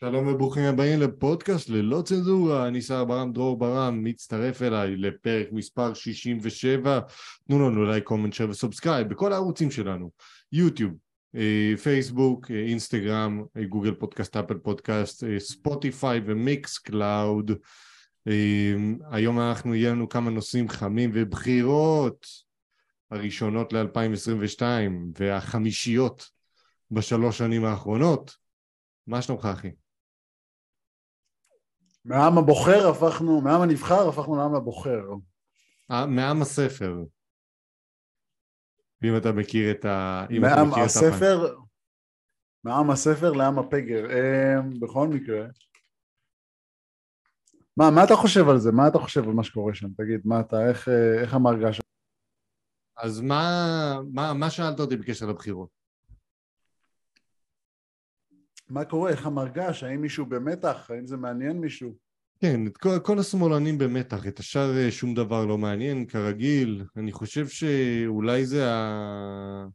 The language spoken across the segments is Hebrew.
שלום וברוכים הבאים לפודקאסט ללא צנזורה, אני שר ברם דרור ברם, מצטרף אליי לפרק מספר 67, תנו לנו לייק, comment, share ו subscribe בכל הערוצים שלנו, יוטיוב, אה, פייסבוק, אה, אינסטגרם, אה, גוגל פודקאסט, אפל פודקאסט, ספוטיפיי ו Mixcloud. היום אנחנו, יהיה לנו כמה נושאים חמים ובחירות הראשונות ל-2022 והחמישיות בשלוש שנים האחרונות. מה שלומך אחי? מעם הבוחר הפכנו, מעם הנבחר הפכנו לעם הבוחר. מעם הספר. אם אתה מכיר את ה... מעם הספר, מעם הספר לעם הפגר. אמ, בכל מקרה. מה, מה אתה חושב על זה? מה אתה חושב על מה שקורה שם? תגיד, מה אתה, איך, איך המרגש? אז מה, מה, מה שאלת אותי בקשר לבחירות? מה קורה? איך המרגש? האם מישהו במתח? האם זה מעניין מישהו? כן, את כל, כל השמאלנים במתח, את השאר אה, שום דבר לא מעניין, כרגיל. אני חושב שאולי זה ה...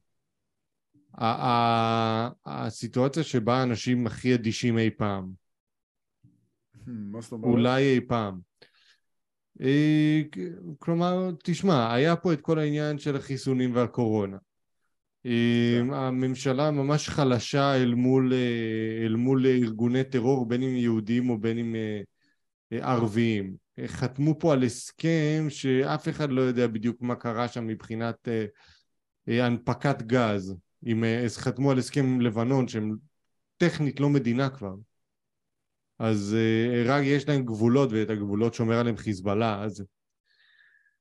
ה... ה... הסיטואציה שבה אנשים הכי אדישים אי פעם. מה זאת אומרת? אולי אי פעם. אה, כלומר, תשמע, היה פה את כל העניין של החיסונים והקורונה. הממשלה ממש חלשה אל מול, אה, אל מול ארגוני טרור, בין אם יהודים או בין אם אה, אה, ערביים. חתמו פה על הסכם שאף אחד לא יודע בדיוק מה קרה שם מבחינת הנפקת גז. עם, חתמו על הסכם עם לבנון שהם טכנית לא מדינה כבר. אז רק יש להם גבולות ואת הגבולות שומר עליהם חיזבאללה, אז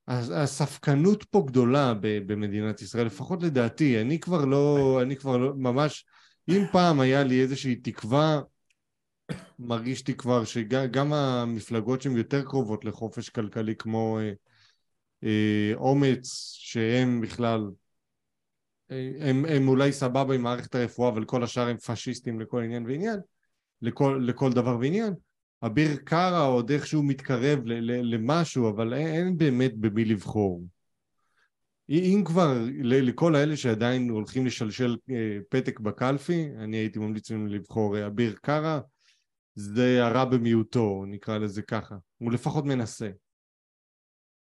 הספקנות פה גדולה במדינת ישראל, לפחות לדעתי, אני כבר לא, אני כבר לא, ממש, אם פעם היה לי איזושהי תקווה, מרגישתי כבר שגם המפלגות שהן יותר קרובות לחופש כלכלי, כמו אה, אה, אומץ, שהם בכלל, אה, הם, הם אולי סבבה עם מערכת הרפואה, אבל כל השאר הם פשיסטים לכל עניין ועניין, לכל, לכל דבר ועניין, אביר קארה עוד איכשהו מתקרב למשהו, אבל אין, באמת במי לבחור. אם כבר, לכל האלה שעדיין הולכים לשלשל אה, פתק בקלפי, אני הייתי ממליץ להם לבחור אה, אביר קארה, זה הרע במיעוטו, נקרא לזה ככה. הוא לפחות מנסה.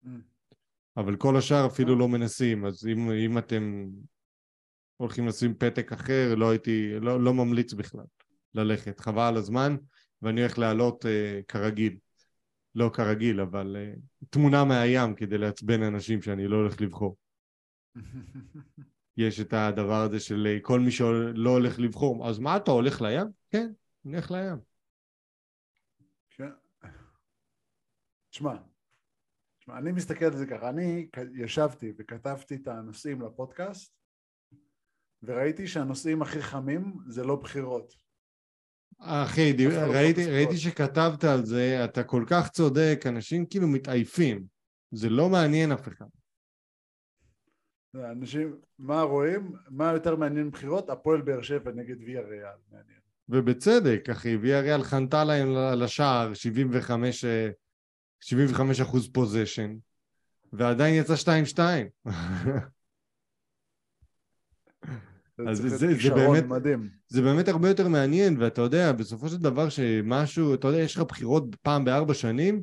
Mm. אבל כל השאר אפילו לא מנסים, אז אם, אם אתם הולכים לשים פתק אחר, לא הייתי, לא, לא ממליץ בכלל ללכת, חבל על הזמן. ואני הולך לעלות uh, כרגיל. לא כרגיל, אבל uh, תמונה מהים כדי לעצבן אנשים שאני לא הולך לבחור. יש את הדבר הזה של uh, כל מי שלא הולך לבחור, אז מה אתה הולך לים? כן, נלך לים. כן. תשמע, תשמע, אני מסתכל על זה ככה, אני ישבתי וכתבתי את הנושאים לפודקאסט וראיתי שהנושאים הכי חמים זה לא בחירות. אחי, ראיתי, ראיתי שכתבת על זה, אתה כל כך צודק, אנשים כאילו מתעייפים, זה לא מעניין אף אחד. אנשים, מה רואים? מה יותר מעניין בחירות? הפועל באר שבע נגד ויה ריאל, מעניין. ובצדק, אחי, ויה ריאל חנתה להם לשער 75, 75 אחוז פוזיישן, ועדיין יצא 2-2. אז זה, זה, זה באמת, מדהים. זה באמת הרבה יותר מעניין, ואתה יודע, בסופו של דבר שמשהו, אתה יודע, יש לך בחירות פעם בארבע שנים,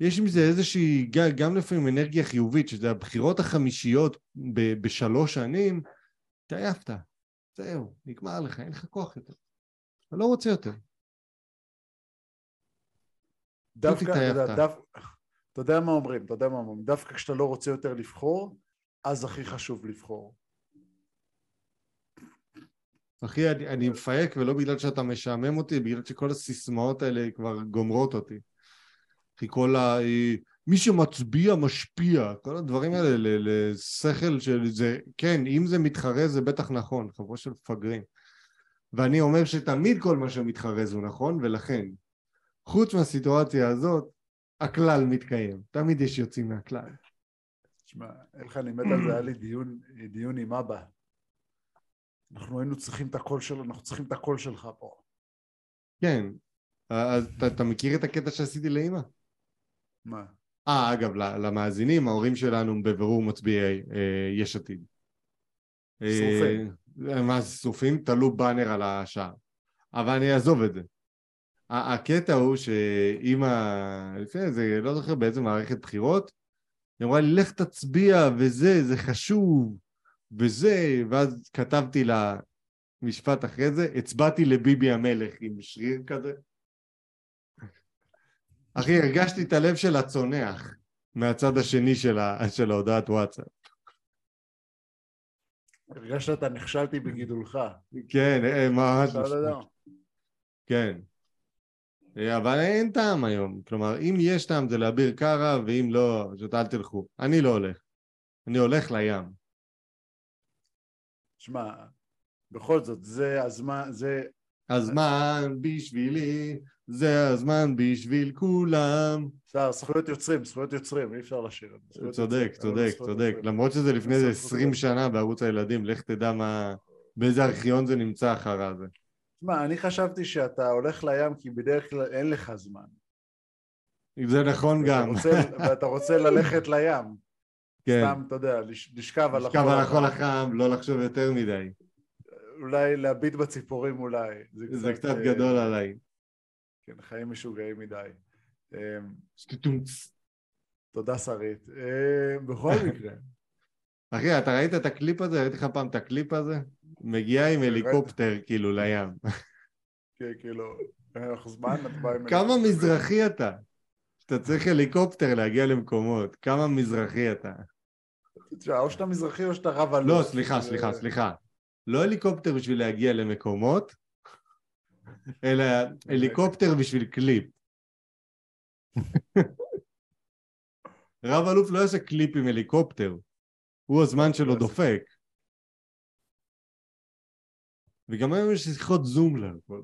יש עם זה איזושהי, גם לפעמים אנרגיה חיובית, שזה הבחירות החמישיות ב, בשלוש שנים, התעייפת, זהו, נגמר לך, אין לך כוח יותר. אתה לא רוצה יותר. דווקא, אתה יודע, דו... אתה יודע מה אומרים, אתה יודע מה אומרים, דווקא כשאתה לא רוצה יותר לבחור, אז הכי חשוב לבחור. אחי, אני, אני מפייק ולא בגלל שאתה משעמם אותי, בגלל שכל הסיסמאות האלה כבר גומרות אותי. אחי, כל ה... מי שמצביע משפיע, כל הדברים האלה לשכל של זה, כן, אם זה מתחרה זה בטח נכון, חברה של מפגרים. ואני אומר שתמיד כל מה שמתחרז הוא נכון, ולכן, חוץ מהסיטואציה הזאת, הכלל מתקיים. תמיד יש יוצאים מהכלל. תשמע, איך אני מת על זה, היה לי דיון, דיון עם אבא אנחנו היינו צריכים את הקול שלו, אנחנו צריכים את הקול שלך פה. כן, אז אתה, אתה מכיר את הקטע שעשיתי לאימא? מה? אה, אגב, למאזינים, ההורים שלנו בבירור מצביעי אה, יש עתיד. שרופים. אה, מה זה שרופים? תלו באנר על השער. אבל אני אעזוב את זה. הקטע הוא שאימא, לפני איזה, לא זוכר באיזה מערכת בחירות, היא אמרה לי, לך תצביע, וזה, זה חשוב, וזה, ואז כתבתי לה משפט אחרי זה, הצבעתי לביבי המלך עם שריר כזה. אחי, הרגשתי את הלב שלה צונח מהצד השני של. של ההודעת וואטסאפ. הרגשת אתה נכשלתי בגידולך. כן, אה, ממש. לא. כן. אה, אבל אין טעם היום. כלומר, אם יש טעם זה לאביר קארה, ואם לא, פשוט אל תלכו. אני לא הולך. אני הולך לים. שמע, בכל זאת, זה הזמן, זה... הזמן בשבילי, זה הזמן בשביל כולם. בסדר, זכויות יוצרים, זכויות יוצרים, אי אפשר לשיר את זה. צודק, צודק, צודק. למרות שזה לפני איזה זכויות 20 יוצרים. שנה בערוץ הילדים, לך תדע מה... באיזה ארכיון זה נמצא אחרי זה. תשמע, אני חשבתי שאתה הולך לים כי בדרך כלל אין לך זמן. זה נכון גם. ואתה רוצה ללכת לים. כן. סתם, אתה יודע, לש- לשכב על לשכב על החול החם, לא לחשוב יותר מדי. אולי להביט בציפורים אולי. זה קצת אה, גדול עליי. כן, חיים משוגעים מדי. אה, שטוטומץ. תודה שרית. אה, בכל מקרה, אחי, אתה ראית את הקליפ הזה? ראיתי לך פעם את הקליפ הזה? מגיע עם הליקופטר כאילו לים. כן, כאילו, אין לך זמן, את באה עם... כמה מזרחי אתה? שאתה צריך הליקופטר להגיע למקומות. כמה מזרחי אתה? או שאתה מזרחי או שאתה רב אלוף. לא, סליחה, סליחה, סליחה. לא הליקופטר בשביל להגיע למקומות, אלא הליקופטר בשביל קליפ. רב אלוף לא יעשה קליפ עם הליקופטר, הוא הזמן שלו. דופק. וגם היום יש שיחות זום להכל.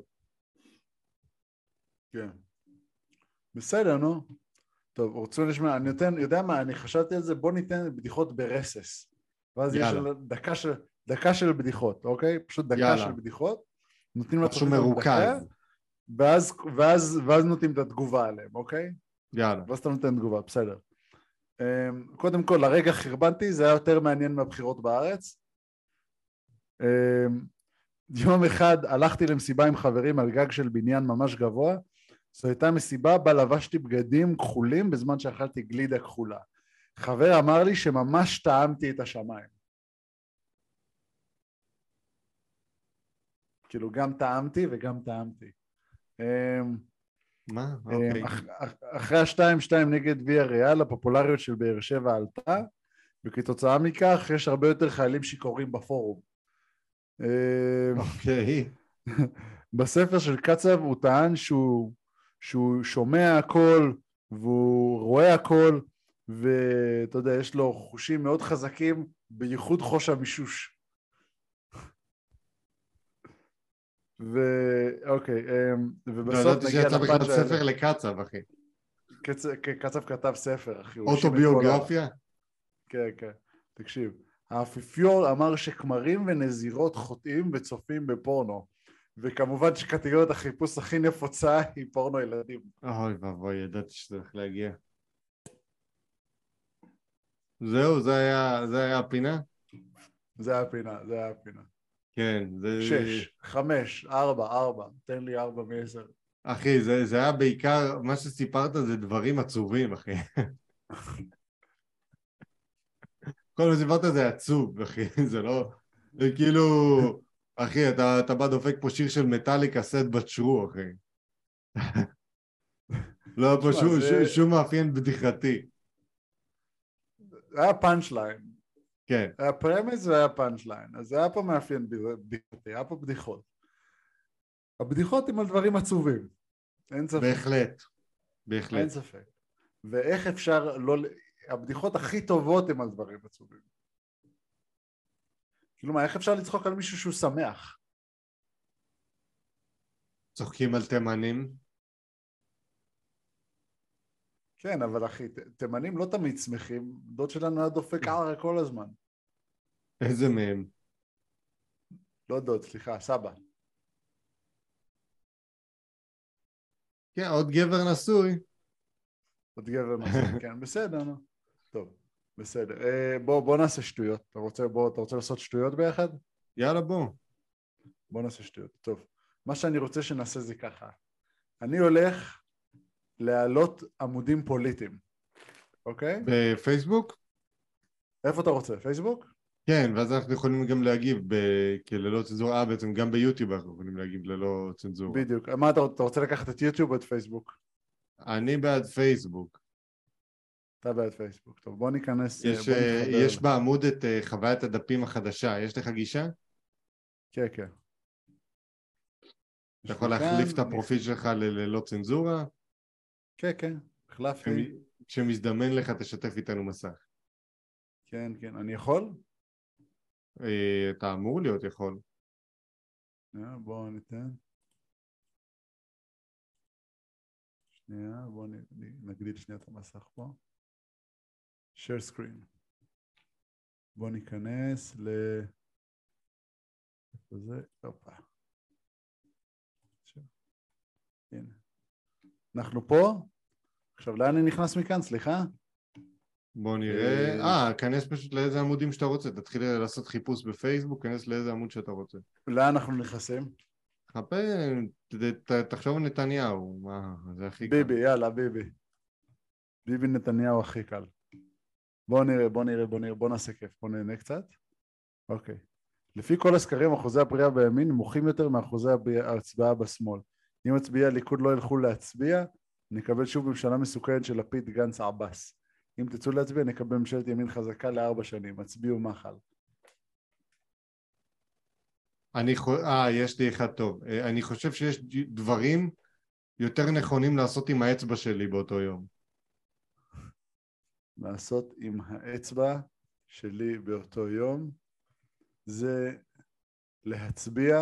כן. בסדר, נו. טוב, רוצים לשמוע, אני נותן, יודע מה, אני חשבתי על זה, בוא ניתן בדיחות ברסס. ואז יש יאללה. לנו דקה של, דקה של בדיחות, אוקיי? פשוט דקה יאללה. של בדיחות. נותנים לצופים דקה. ואז, ואז, ואז נותנים את התגובה עליהם, אוקיי? יאללה. ואז אתה נותן תגובה, בסדר. אמ, קודם כל, לרגע חרבנתי, זה היה יותר מעניין מהבחירות בארץ. אמ, יום אחד הלכתי למסיבה עם חברים על גג של בניין ממש גבוה. זו הייתה מסיבה בה לבשתי בגדים כחולים בזמן שאכלתי גלידה כחולה. חבר אמר לי שממש טעמתי את השמיים. כאילו גם טעמתי וגם טעמתי. אמ, מה? אוקיי. אח- אח- אחרי השתיים שתיים נגד ויה ריאל הפופולריות של באר שבע עלתה וכתוצאה מכך יש הרבה יותר חיילים שיכורים בפורום. אמ, אוקיי. בספר של קצב הוא טען שהוא, שהוא שומע הכל והוא רואה הכל ואתה יודע יש לו חושים מאוד חזקים בייחוד חוש המישוש. ואוקיי, אמ, לא ובסוף ידעתי נגיע שיצא בכלל לפאנץ' האלה. ספר לקצב, אחי. קצב, כתב ספר, אחי. אוטוביוגרפיה? כן, כן. תקשיב. האפיפיור אמר שכמרים ונזירות חוטאים וצופים בפורנו. וכמובן שקטגוריית החיפוש הכי נפוצה היא פורנו ילדים. אוי ואבוי, ידעתי שזה הולך להגיע. זהו, זה היה, זה היה הפינה? זה היה הפינה, זה היה הפינה. כן, זה... שש, חמש, ארבע, ארבע. תן לי ארבע מעשר. אחי, זה, זה היה בעיקר, מה שסיפרת זה דברים עצובים, אחי. כל מה שסיפרת זה עצוב, אחי, זה לא... זה כאילו... אחי, אתה, אתה בא דופק פה שיר של מטאליקה, Sad But True, אחי. לא היה פה שום, זה- שום, שום מאפיין בדיחתי. זה היה punch line. כן, היה premise והיה punch line. אז זה היה פה מאפיין בדיחתי, היה פה בדיחות. הבדיחות הן על דברים עצובים. אין ספק. בהחלט. אין בהחלט. ספק. ואיך אפשר לא... הבדיחות הכי טובות הן על דברים עצובים. כאילו מה, איך אפשר לצחוק על מישהו שהוא שמח? צוחקים על תימנים? כן, אבל אחי, תימנים לא תמיד שמחים, דוד שלנו היה דופק ערה כל הזמן. איזה מהם? לא דוד, סליחה, סבא. כן, עוד גבר נשוי. עוד גבר נוסף, כן, בסדר, נו. טוב, בסדר. אה, בוא, בוא נעשה שטויות. אתה רוצה, בוא, אתה רוצה לעשות שטויות ביחד? יאללה, בוא. בוא נעשה שטויות. טוב. מה שאני רוצה שנעשה זה ככה. אני הולך להעלות עמודים פוליטיים, אוקיי? בפייסבוק? איפה אתה רוצה? פייסבוק? כן, ואז אנחנו יכולים גם להגיב ב- כללא צנזורה, אה, בעצם גם ביוטיוב אנחנו יכולים להגיב ללא צנזורה. בדיוק. מה אתה, אתה רוצה לקחת את יוטיוב או את פייסבוק? אני בעד פייסבוק. אתה בעד פייסבוק. טוב, בוא ניכנס... יש, בוא אה. יש בעמוד את אה, חוויית הדפים החדשה, יש לך גישה? כן, כן. אתה יכול להחליף את הפרופיל שלך ללא צנזורה? כן, כן. החלפתי. כשמ- כשמזדמן לך תשתף איתנו מסך. כן, כן. אני יכול? אה, אתה אמור להיות יכול. בואו ניתן. שנייה, בואו נגדיל שנייה את המסך פה. Share screen. בואו ניכנס ל... איפה זה? הופה. הנה. אנחנו פה? עכשיו, לאן אני נכנס מכאן? סליחה? בוא נראה. אה, אה, כנס פשוט לאיזה עמודים שאתה רוצה. תתחיל לעשות חיפוש בפייסבוק, כנס לאיזה עמוד שאתה רוצה. לאן אנחנו נכנסים? חפה, תחשוב על נתניהו, מה, זה הכי קל. ביבי, יאללה, ביבי. ביבי נתניהו הכי קל. בואו נראה, בואו נראה, בואו נראה, בואו נעשה כיף, בואו נהנה קצת. אוקיי. לפי כל הסקרים, אחוזי הפריעה בימין נמוכים יותר מאחוזי ההצבעה בשמאל. אם מצביעי הליכוד לא ילכו להצביע, נקבל שוב ממשלה מסוכנת של לפיד, גנץ, עבאס. אם תצאו להצביע, נקבל ממשלת ימין חזקה לארבע שנים. הצביעו מחל. אני חו... אה, יש לי אחד טוב. אה, אני חושב שיש דברים יותר נכונים לעשות עם האצבע שלי באותו יום. לעשות עם האצבע שלי באותו יום זה להצביע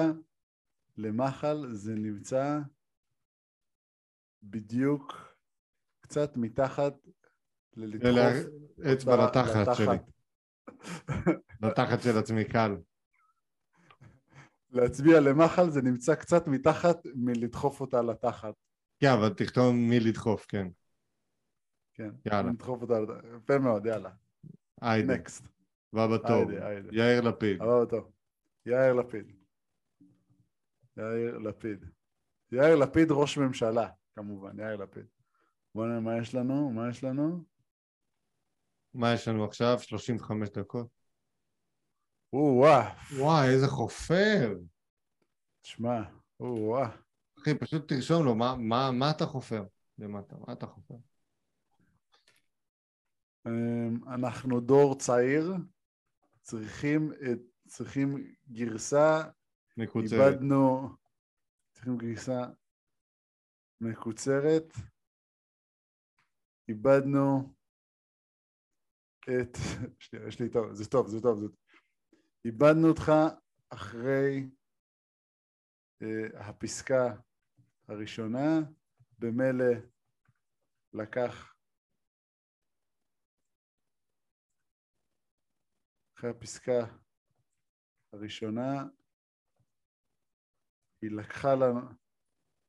למחל, זה נמצא בדיוק קצת מתחת ללדחוף אצבע אותה לתחת שלי. לתחת. לתחת של עצמי קל. להצביע למחל זה נמצא קצת מתחת מלדחוף אותה לתחת. כן, אבל תכתוב מי לדחוף, כן. כן, יאללה. לדחוף אותה. יפה מאוד, יאללה. היידה, נקסט. הבא בתור. יאיר לפיד. הבא בתור. יאיר לפיד. יאיר לפיד. יאיר לפיד ראש ממשלה, כמובן, יאיר לפיד. בוא נראה מה יש לנו, מה יש לנו? מה יש לנו עכשיו? 35 דקות. או-אה, וואי, איזה חופר. תשמע, או-אה. אחי, פשוט תרשום לו, מה, מה, מה אתה חופר? למטה, מה אתה חופר? אמ, אנחנו דור צעיר, צריכים, צריכים גרסה, מקוצרת. איבדנו, צריכים גרסה מקוצרת, איבדנו את, שנייה, יש לי טוב, זה טוב, זה טוב, זה. איבדנו אותך אחרי uh, הפסקה הראשונה, במילא לקח אחרי הפסקה הראשונה, היא לקחה לנו,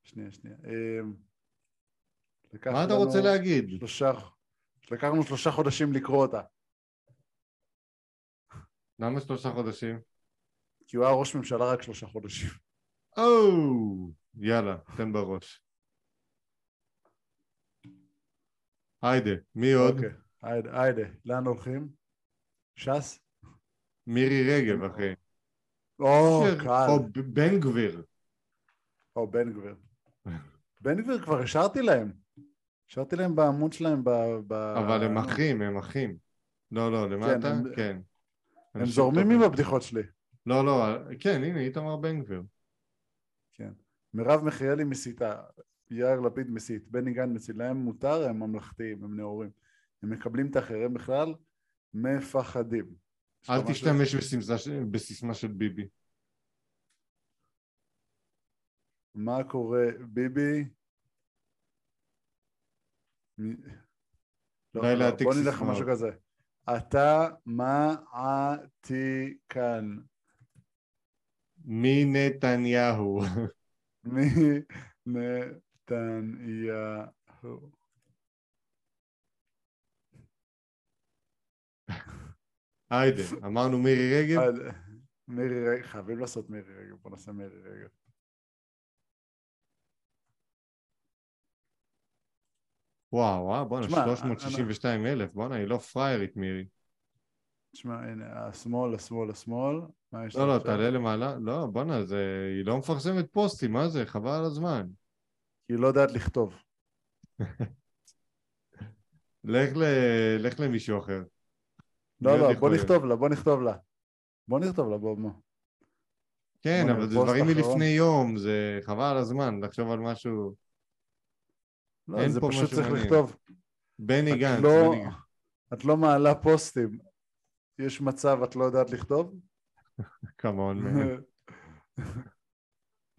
שנייה, שנייה, אמ, מה אתה רוצה להגיד? שלושה, לקח לנו שלושה חודשים לקרוא אותה, למה שלושה חודשים? כי הוא היה ראש ממשלה רק שלושה חודשים. או, יאללה, תן בראש. היידה, מי עוד? אוקיי, היידה, היידה, לאן הולכים? ש"ס? מירי רגב, אחי. או, קל. או בן גביר. או, בן גביר. בן גביר כבר השארתי להם. השארתי להם בעמוד שלהם ב... ב... אבל הם אחים, הם אחים. לא, לא, למטה? הם- כן. הם זורמים. עם הבדיחות שלי. לא, לא, כן, הנה, איתמר בן גביר. כן. מרב מיכאלי מסיתה, יאיר לפיד מסית, בני גן מסית, להם מותר, הם ממלכתיים, הם נאורים. הם מקבלים את האחרים בכלל, מפחדים. אל? תשתמש בסיסמה של- ביבי. מה קורה, ביבי? לא, די לא, להעתיק בוא נלך משהו כזה. אתה מעתיקן. מנתניהו. מנתניהו. היידה, אמרנו מירי רגב? אה, מירי רגב, חייבים לעשות מירי רגב, בוא נעשה מירי רגב. וואו, וואו, בואנה, תשמע, 362 אלף, בואנה, היא לא פריירית, מירי. תשמע, הנה, השמאל, השמאל, השמאל. מה יש לא, לא? תעלה למעלה. לא, בואנה, זה... היא לא מפרסמת פוסטים, מה זה? חבל על הזמן. היא לא יודעת לכתוב. לך, ל... לך למישהו אחר. לא, לא, בוא? נכתוב לה, בוא נכתוב לה. בוא נכתוב לה, בוא. כן, אבל זה דברים. מלפני יום, זה חבל על הזמן, לחשוב על משהו... לא, זה פשוט צריך. לכתוב. בני גנץ, לא- בני גנץ. את לא מעלה פוסטים. יש מצב את לא יודעת לכתוב? כמון.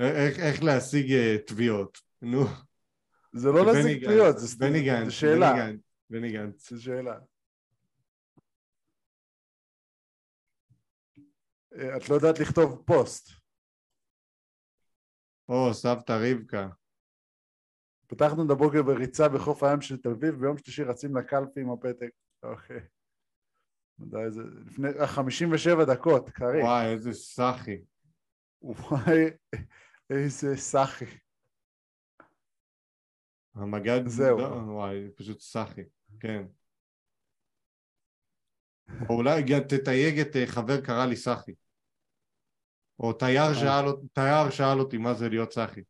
איך איך להשיג אה, תביעות? נו. זה לא להשיג תביעות, זה זה שאלה. בני גנץ, בני גנץ. זו שאלה. את לא יודעת לכתוב פוסט. או, סבתא רבקה. פתחנו את הבוקר בריצה בחוף הים של תל אביב, ביום שלישי רצים לקלפי עם הפתק. אוקיי. מדי זה... לפני... אה, 57 דקות, קריב. וואי, איזה סאחי. וואי, איזה סאחי. המג"ד... זהו. לא, וואי, פשוט סאחי. כן. או אולי תתייג את אה, חבר קרא לי סאחי. או תייר שאל אות- תייר שאל אותי מה זה להיות סאחי.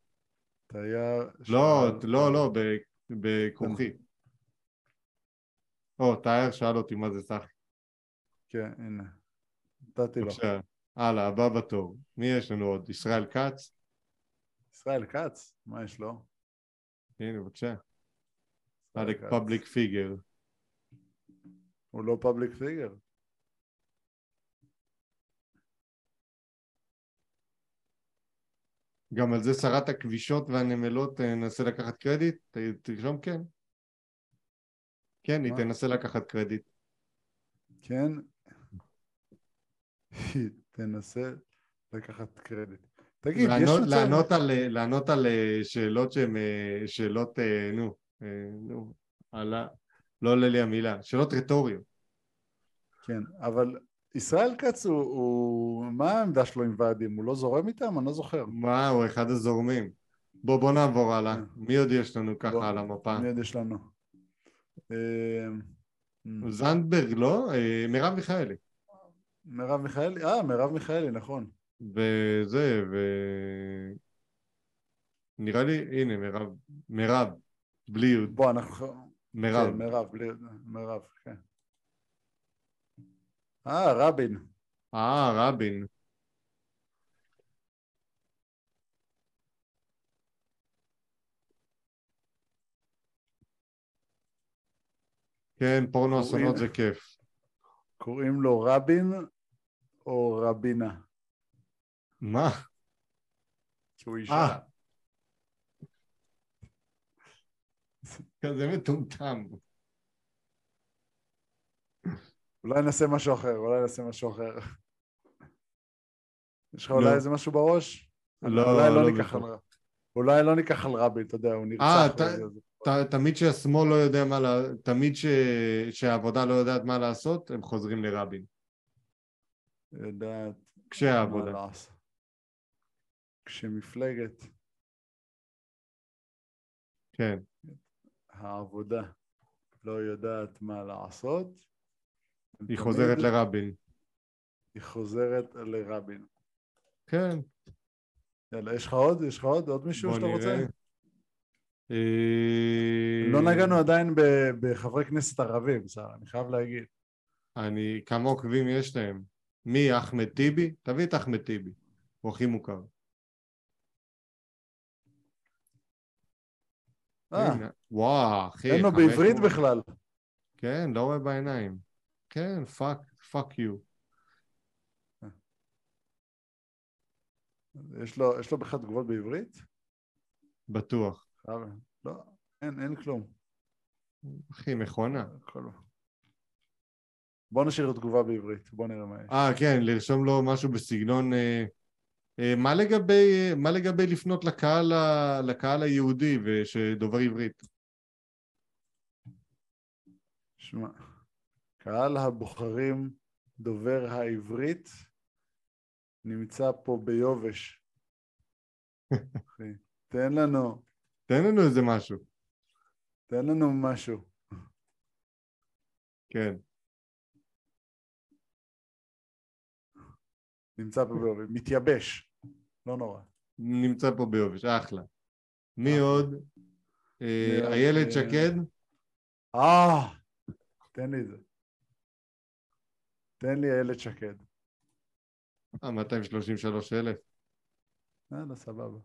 תייר... לא, שאל- לא, לא, ב- בכרוכית. או, תייר שאל אותי מה זה סאחי. כן, הנה. נתתי לו. בבקשה. הלאה, הבא בתור. מי יש לנו עוד? ישראל כץ? ישראל כץ, מה יש לו? הנה, בבקשה. עלק. Public figure. הוא לא public figure. גם על זה שרת הכבישות והנמלות אה, ננסה לקחת קרדיט? תרשום כן. כן, היא? תנסה לקחת קרדיט. כן? תנסה לקחת קרדיט. תגיד, יש לענות- מצב... לענות על, אה, לענות על אה, שאלות שהן אה, שאלות, אה, נו, אה, נו, על ה- לא עולה לי המילה, שאלות רטוריות. כן, אבל ישראל כץ הוא, הוא... מה העמדה שלו עם ועדים? הוא לא זורם איתם? אני לא זוכר. מה, הוא אחד הזורמים. בוא, בוא נעבור הלאה. כן. מי עוד יש לנו בוא, ככה על המפה? מי עוד יש לנו? אה, זנדברג, לא? אה, מרב מיכאלי. מרב מיכאלי? אה, מרב מיכאלי, נכון. וזה, ו... נראה לי, הנה, מירב, מירב, בלי יוד, בוא, אנחנו... מירב. כן, מרב, בלי... מרב, כן. אה, רבין. אה, רבין. כן, פורנו אסונות זה כיף. קוראים לו רבין או רבינה? מה? כי הוא אישה. אה. כזה מטומטם. אולי נעשה משהו אחר, אולי נעשה משהו אחר. יש לך לא. אולי איזה משהו בראש? לא, אולי לא לא ניקח בכלל. על רבין. אולי לא ניקח על רבין, אתה יודע, הוא אה, נרצח. ת- תמיד שהשמאל לא יודע מה, לה- תמיד ש- שהעבודה לא יודעת מה לעשות, הם חוזרים לרבין. יודעת כשהעבודה. לעשות. כשמפלגת כן. העבודה לא יודעת מה לעשות, היא חוזרת לרבין. היא חוזרת לרבין. כן. יאללה, יש לך עוד? יש לך עוד? עוד מישהו שאתה רוצה? נראה. אה, לא נגענו עדיין בחברי כנסת ערבים, שרה, אני חייב להגיד. אני, כמה עוקבים יש להם? מי? אחמד טיבי? תביא את אחמד טיבי. הוא הכי מוכר. אה. וואו, אחי. אין לו 500. בעברית בכלל. כן, לא רואה בעיניים. כן, fuck, fuck you. יש לו, יש לו בכלל תגובות בעברית? בטוח. חייב- לא, אין, אין כלום. אחי, מכונה. בוא נשאיר תגובה בעברית, בוא נראה מה יש. אה, כן, לרשום לו משהו בסגנון... אה, אה, מה לגבי, אה, מה לגבי לפנות לקהל, ה- לקהל היהודי ושדובר עברית? שמע, קהל הבוחרים דובר העברית נמצא פה ביובש. אחי, תן לנו, תן לנו איזה משהו. תן לנו משהו. כן. נמצא פה בעובי. מתייבש. לא נורא. נמצא פה ביובש, אחלה. מי. עוד? אה, עוד? איילת שקד? אה! תן לי את זה. תן לי איילת שקד. אה, 233 אלף. יאללה, סבבה.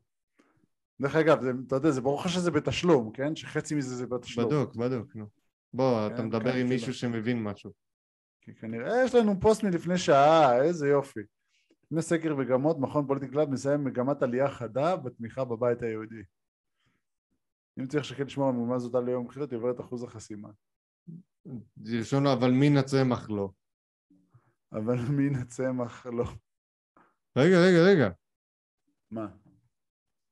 דרך אגב, זה, אתה יודע, זה ברור לך שזה בתשלום, כן? שחצי מזה זה בתשלום. בדוק, בדוק, נו. בוא, כן, אתה מדבר עם. מישהו שמבין משהו. כי כנראה יש לנו פוסט מלפני שעה, איזה יופי. לפני סקר מגמות, מכון פוליטי קלאב מסיים מגמת עלייה חדה בתמיכה בבית היהודי. אם צריך שקד לשמור על מגמה זאת ליום הבחירות, היא עוברת אחוז החסימה. תרשום לו, אבל מן הצמח לא. אבל מן הצמח לא. רגע, רגע, רגע. מה?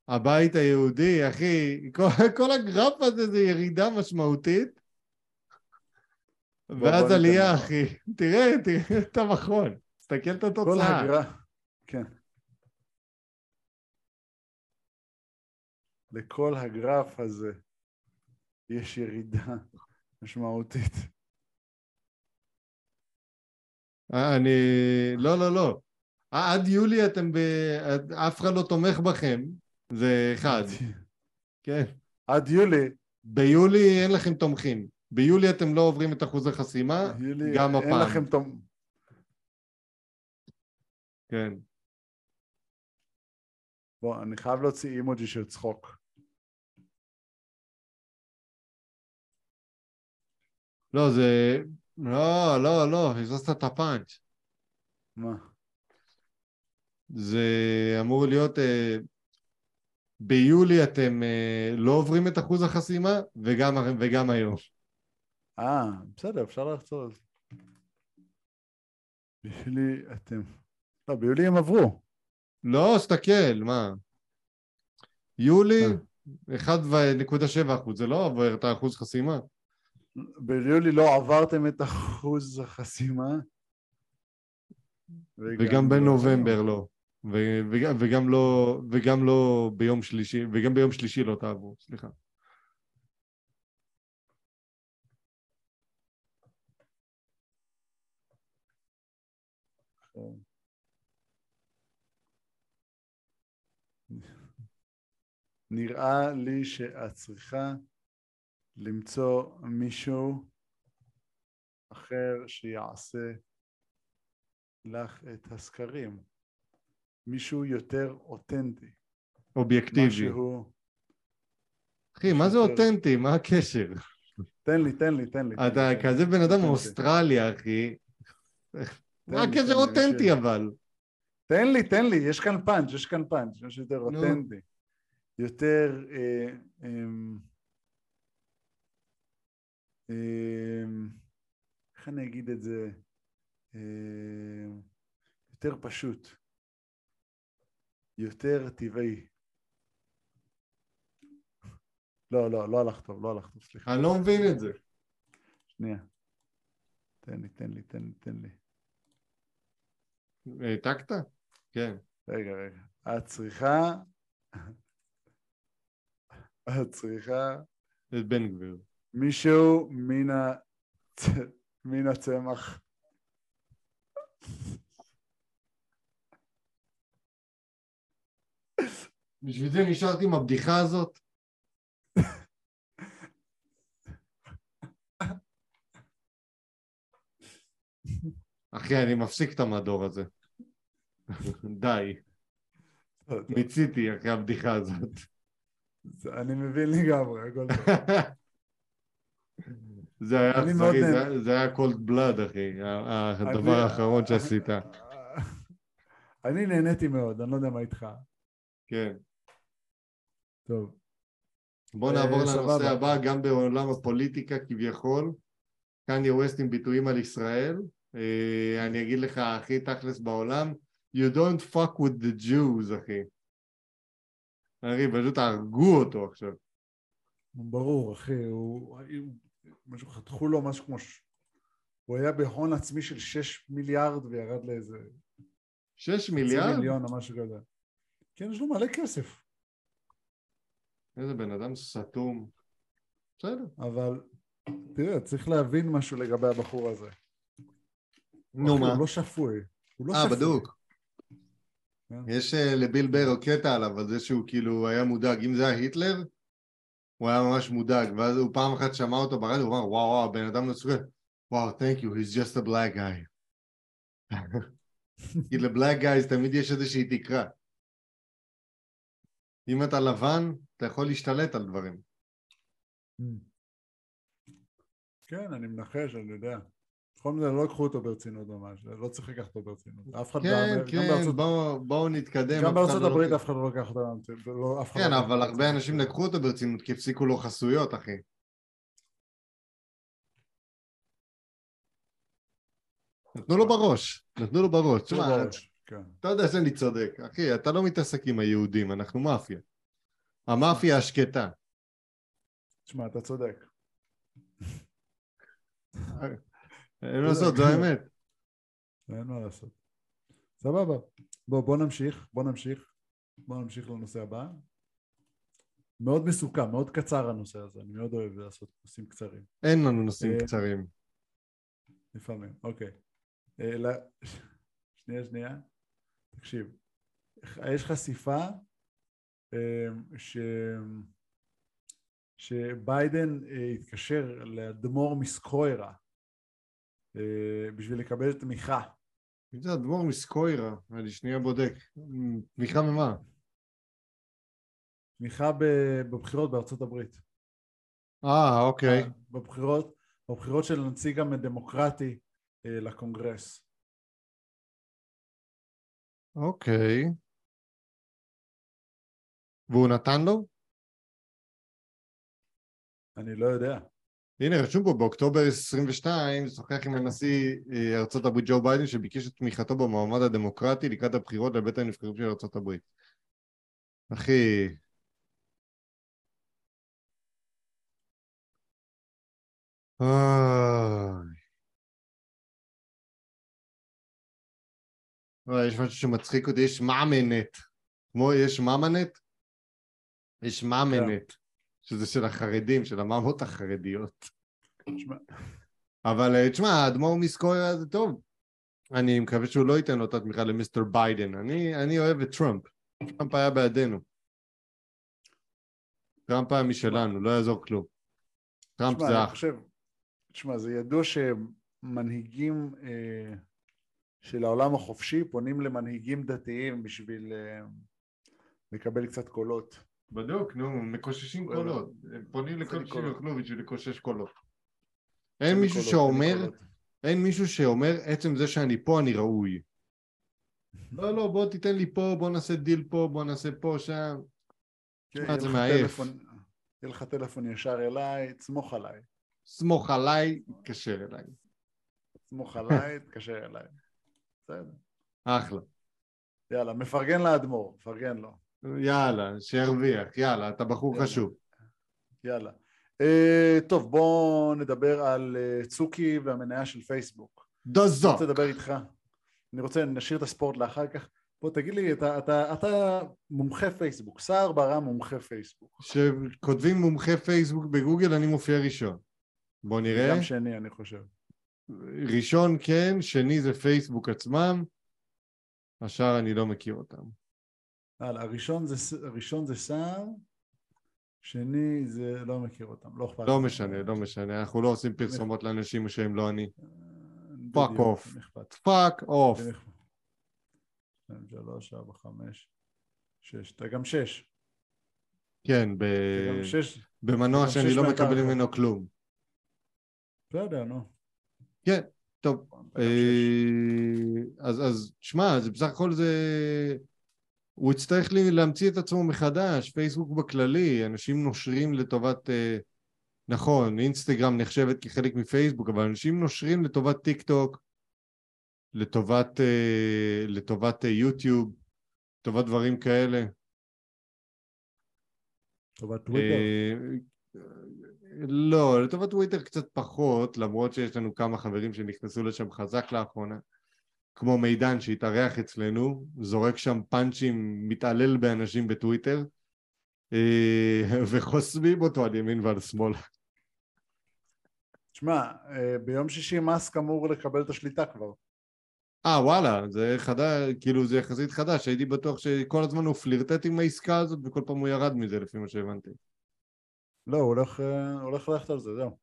הבית היהודי, אחי, כל, כל הגרף הזה זה ירידה משמעותית, בוא ואז ניתן עלייה. אחי. תראה, תראה את המכון. תסתכל את כל התוצאה. הגרף, כן. לכל הגרף הזה יש ירידה משמעותית. אה, אני... לא, לא, לא. אה, עד יולי אתם ב... אף אחד לא תומך בכם, זה אחד, כן. עד יולי, ביולי אין לכם תומכים. ביולי אתם לא עוברים את אחוז החסימה, גם אין הפעם. לכם תום... כן. בוא, אני חייב להוציא אימוג'י של צחוק. לא, זה... לא, לא, לא, הזזת את הפאנץ'. מה? זה אמור להיות... אה, ביולי אתם אה, לא עוברים את אחוז החסימה, וגם, וגם היום. אה, בסדר, אפשר לחזור על זה. ביולי אתם... לא, ביולי הם עברו. לא, סתכל, מה? יולי, אה. 1.7 אחוז, זה לא עובר את האחוז חסימה. ביולי לא עברתם את אחוז החסימה. וגם לא- בנובמבר לא. ו- וגם, וגם לא, וגם לא ביום שלישי, וגם ביום שלישי לא תעברו, סליחה. נראה לי שאת צריכה למצוא מישהו אחר שיעשה לך את הסקרים. מישהו יותר אותנטי. אובייקטיבי. משהו... אחי, מה זה אותנטי? מה הקשר? תן לי, תן לי, תן לי. אתה. כזה בן אדם אותנטי. מאוסטרליה, אחי. מה הקשר אותנטי אבל? תן לי, תן לי, יש כאן פאנץ', יש כאן פאנץ', משהו יותר. אותנטי. יותר... אמ, איך אני אגיד את זה? אמ, יותר פשוט. יותר טבעי. לא, לא, לא הלך טוב, לא הלך טוב, סליחה. אני לא מבין את זה. שנייה. תן לי, תן לי, תן לי, תן לי. העתקת? כן. רגע, רגע. את צריכה... את צריכה את בן גביר. מישהו מן ה... מן הצמח. בשביל זה נשארתי עם הבדיחה הזאת? אחי, אני מפסיק את המדור הזה. די, מיציתי אחרי הבדיחה הזאת. אני מבין לגמרי, הכל טוב. זה היה מאוד אכזרי. זה- היה קולד בלאד, אחי, הדבר אני- האחרון שעשית. אני נהניתי מאוד, אני לא יודע מה איתך. כן. טוב. בוא אה, נעבור לנושא. הבא, גם בעולם הפוליטיקה כביכול. קניה ווסט עם ביטויים על ישראל. אה, אני אגיד לך, הכי תכלס בעולם, you don't fuck with the Jews, אחי. אחי, פשוט הרגו אותו עכשיו. ברור, אחי, הוא... משהו, חתכו לו משהו כמו... ש- הוא היה בהון עצמי של 6 מיליארד וירד לאיזה... שש חצי מיליארד? מיליון או משהו כזה. כן, יש לו מלא כסף. איזה בן אדם סתום. בסדר. אבל תראה, צריך להבין משהו לגבי הבחור הזה. נו מה? הוא לא שפוי. הוא לא אה, שפוי. בדוק. כן. יש אה, לביל ברו קטע עליו, על זה שהוא כאילו היה מודאג. אם זה היה היטלר, הוא היה ממש מודאג. ואז הוא פעם אחת שמע אותו ברדיו, הוא אמר, וואו, וואו, הבן אדם לא צוחק. וואו, thank you, he's just a black guy. כי לבלק גייז תמיד יש איזושהי תקרה. אם אתה לבן, אתה יכול להשתלט על דברים. כן, אני מנחש, אני יודע. בכל מקרה, לא לקחו אותו ברצינות ממש, לא צריך לקחת אותו ברצינות. אף אחד כן, גם כן, בארצות- בואו נתקדם. גם בארצות לא הברית אף אחד לא לקח אותה ברצינות. לא- כן, לא אבל הרבה. אנשים לקחו אותו ברצינות כי הפסיקו לו חסויות, אחי. נתנו לו בראש, נתנו לו בראש. לא תשמע, כן. אתה יודע שאני צודק. אחי, אתה לא מתעסק עם היהודים, אנחנו מאפיה. המאפיה השקטה. תשמע, אתה צודק. אין מה לעשות, זו האמת. אין מה לעשות. סבבה. בוא, בוא נמשיך, בוא נמשיך. בוא נמשיך לנושא הבא. מאוד מסוכם, מאוד קצר הנושא הזה, אני מאוד אוהב לעשות נושאים קצרים. אין לנו נושאים אה, קצרים. לפעמים, אוקיי. אה, ל- שנייה, שנייה. תקשיב, יש חשיפה אה, ש... שביידן אה, התקשר לאדמו"ר מסקוירה אה, בשביל לקבל תמיכה. זה אדמו"ר מסקוירה, אני שנייה בודק. תמיכה ממה? תמיכה בבחירות בארצות הברית. אה, אוקיי. בבחירות, בבחירות של הנציג הדמוקרטי אה, לקונגרס. אוקיי. והוא נתן לו? אני לא יודע. הנה, רשום פה באוקטובר 22, שוחח עם הנשיא אה, ארצות הברית ג'ו ביידן שביקש את תמיכתו במועמד הדמוקרטי לקראת הבחירות לבית הנבחרים של ארצות הברית. אחי... אוי. יש משהו שמצחיק אותי, יש מאמנט. כמו יש ממנט? יש מאמנט, שזה של החרדים, של המאמות החרדיות. אבל אה, תשמע, האדמו"ר מסקויה זה טוב. אני מקווה שהוא לא ייתן לו את התמיכה למיסטר ביידן. אני, אני אוהב את טראמפ. טראמפ היה בעדינו. טראמפ היה משלנו, לא יעזור כלום. טראמפ זה אח. תשמע, זה ידוע שמנהיגים אה, של העולם החופשי פונים למנהיגים דתיים בשביל אה, לקבל קצת קולות. בדיוק, נו, מקוששים. קולות. הם פונים לכל. שיוכלו בשביל לקושש קולות. אין מישהו שאומר. אין מישהו שאומר, עצם זה שאני פה אני ראוי. לא, לא, בוא תיתן לי פה, בוא נעשה דיל פה, בוא נעשה פה, שם. כן, תשמע, יהיה זה מעייף. יהיה לך טלפון ישר אליי, תסמוך עליי. סמוך עליי, תתקשר אליי. תסמוך עליי, תתקשר אליי. בסדר. אחלה. יאללה, מפרגן לאדמו"ר, מפרגן לו. יאללה, שירוויח, יאללה, אתה בחור יאללה. חשוב. יאללה. Uh, טוב, בואו נדבר על uh, צוקי והמניה של פייסבוק. אני דוזו. רוצה לדבר איתך. אני רוצה, נשאיר את הספורט לאחר כך. בוא תגיד לי, אתה, אתה, אתה מומחה פייסבוק, סער ברם מומחה פייסבוק. כשכותבים מומחה פייסבוק בגוגל, אני מופיע ראשון. בוא נראה. גם שני, אני חושב. ראשון כן, שני זה פייסבוק עצמם, השאר אני לא מכיר אותם. הלאה, הראשון זה, הראשון זה סער, שני זה, לא מכיר אותם, לא אכפת לא לי. משנה, לא משנה, אנחנו לא עושים פרסומות לאנשים שהם לא אני. Fuck off. אכפת. שתיים, שלוש, ארבע, חמש, שש. אתה גם שש. כן, ב... גם שש. במנוע שאני לא מקבל. ממנו כלום. בסדר, נו. כן, טוב. אה, אז, אז, שמע, בסך הכל זה... הוא יצטרך להמציא את עצמו מחדש, פייסבוק בכללי, אנשים נושרים לטובת... אה, נכון, אינסטגרם נחשבת כחלק מפייסבוק, אבל אנשים נושרים לטובת טיק טוק, לטובת, אה, לטובת אה, יוטיוב, לטובת דברים כאלה. טובת טוויטר. לא, לטובת טוויטר קצת פחות, למרות שיש לנו כמה חברים שנכנסו לשם חזק לאחרונה, כמו מידן שהתארח אצלנו, זורק שם פאנצ'ים, מתעלל באנשים בטוויטר, אה, וחוסמים אותו על ימין ועל שמאל. תשמע, אה, ביום שישי מאסק אמור לקבל את השליטה כבר. אה, וואלה, זה חדש, כאילו זה יחסית חדש, הייתי בטוח שכל הזמן הוא פלירטט עם העסקה הזאת וכל פעם הוא ירד מזה לפי מה שהבנתי. לא, הוא הולך, אה, הולך ללכת על זה, זהו.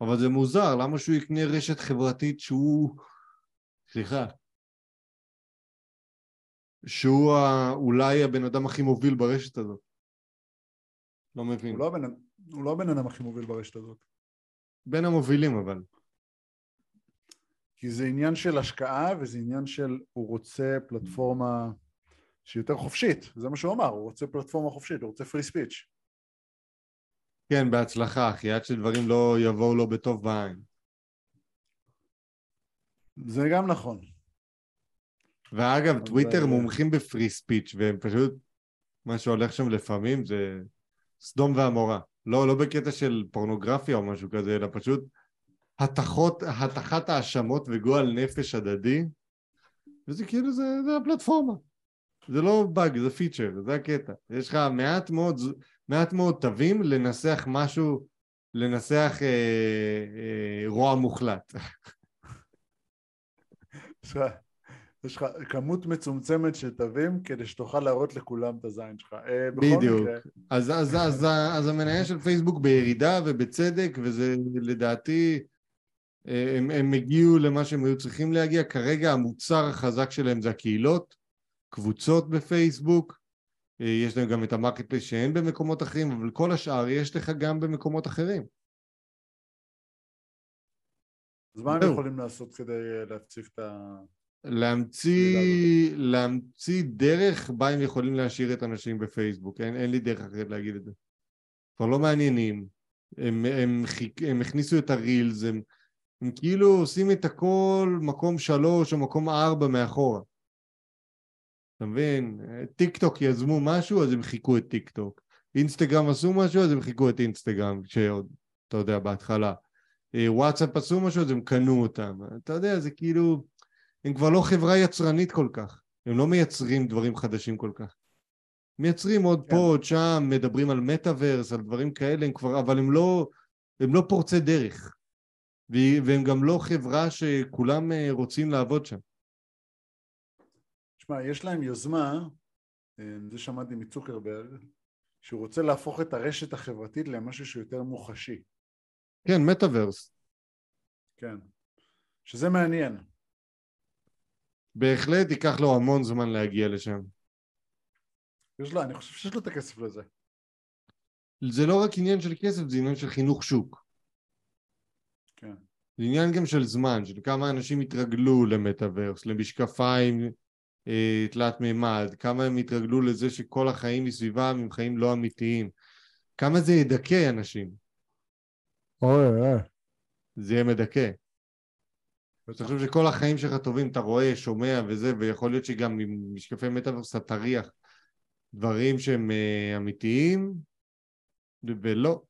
אבל זה מוזר, למה שהוא יקנה רשת חברתית שהוא... סליחה. שהוא ה... אולי הבן אדם הכי מוביל ברשת הזאת. לא מבין. הוא לא הבן, הוא לא הבן אדם הכי מוביל ברשת הזאת. בין המובילים אבל. כי זה עניין של השקעה וזה עניין של הוא רוצה פלטפורמה שהיא יותר חופשית, זה מה שהוא אמר, הוא רוצה פלטפורמה חופשית, הוא רוצה פרי ספיץ'. כן, בהצלחה, אחי, עד שדברים לא יבואו לו בטוב בעין. זה גם נכון. ואגב, אבל- טוויטר מומחים בפרי ספיץ', והם פשוט, מה שהולך שם לפעמים זה סדום ועמורה. לא, לא בקטע של פורנוגרפיה או משהו כזה, אלא פשוט התחות, הטחת האשמות וגועל נפש הדדי, וזה כאילו, זה, זה הפלטפורמה. זה לא באג, זה פיצ'ר, זה הקטע. יש לך מעט מאוד, מעט מאוד תווים לנסח משהו, לנסח אה, אה, רוע מוחלט. יש לך- כמות מצומצמת של תווים כדי שתוכל להראות לכולם את הזין שלך. אה, בדיוק. מקרה, אז, אז, אז, אז המניה של פייסבוק בירידה ובצדק, וזה לדעתי, אה, הם, הם הגיעו למה שהם היו צריכים להגיע. כרגע המוצר החזק שלהם זה הקהילות, קבוצות בפייסבוק, אה, יש להם גם את ה Marketplace שאין במקומות אחרים, אבל כל השאר יש לך גם במקומות אחרים. אז מה הם. יכולים לעשות כדי להציף את ה... להמציא, להמציא דרך בה הם יכולים להשאיר את האנשים בפייסבוק, אין, אין לי דרך אחרת להגיד את זה. כבר לא מעניינים, הם, הם, חיק, הם הכניסו את ה reels, הם, הם כאילו עושים את הכל מקום שלוש או מקום ארבע מאחורה. אתה מבין? טיק טוק יזמו משהו אז הם חיקו את טיק טוק. אינסטגרם עשו משהו אז הם חיקו את אינסטגרם, שעוד, אתה יודע, בהתחלה. אה, וואטסאפ עשו משהו אז הם קנו אותם. אתה יודע, זה כאילו... הם כבר לא חברה יצרנית כל כך, הם לא מייצרים דברים חדשים כל כך. מייצרים עוד כן. פה, עוד שם, מדברים על מטאוורס, על דברים כאלה, הם כבר, אבל הם לא, הם לא פורצי דרך. והם גם לא חברה שכולם אה, רוצים לעבוד שם. תשמע, יש להם יוזמה, אה, זה שמעתי מצוקרברג, שהוא רוצה להפוך את הרשת החברתית למשהו שהוא יותר מוחשי. כן, מטאוורס. כן. שזה מעניין. בהחלט ייקח לו המון זמן להגיע לשם. יש לו, אני חושב שיש לו את הכסף לזה. זה לא רק עניין של כסף, זה עניין של חינוך שוק. כן. זה עניין גם של זמן, של כמה אנשים התרגלו למטאוורס, למשקפיים אה, תלת מימד, כמה הם התרגלו לזה שכל החיים מסביבם הם חיים לא אמיתיים, כמה זה ידכא אנשים, אוי אוי. זה יהיה מדכא. אתה חושב שכל החיים שלך טובים, אתה רואה, שומע וזה, ויכול להיות שגם עם משקפי מטאוורס אתה תריח דברים שהם אה, אמיתיים, ולא.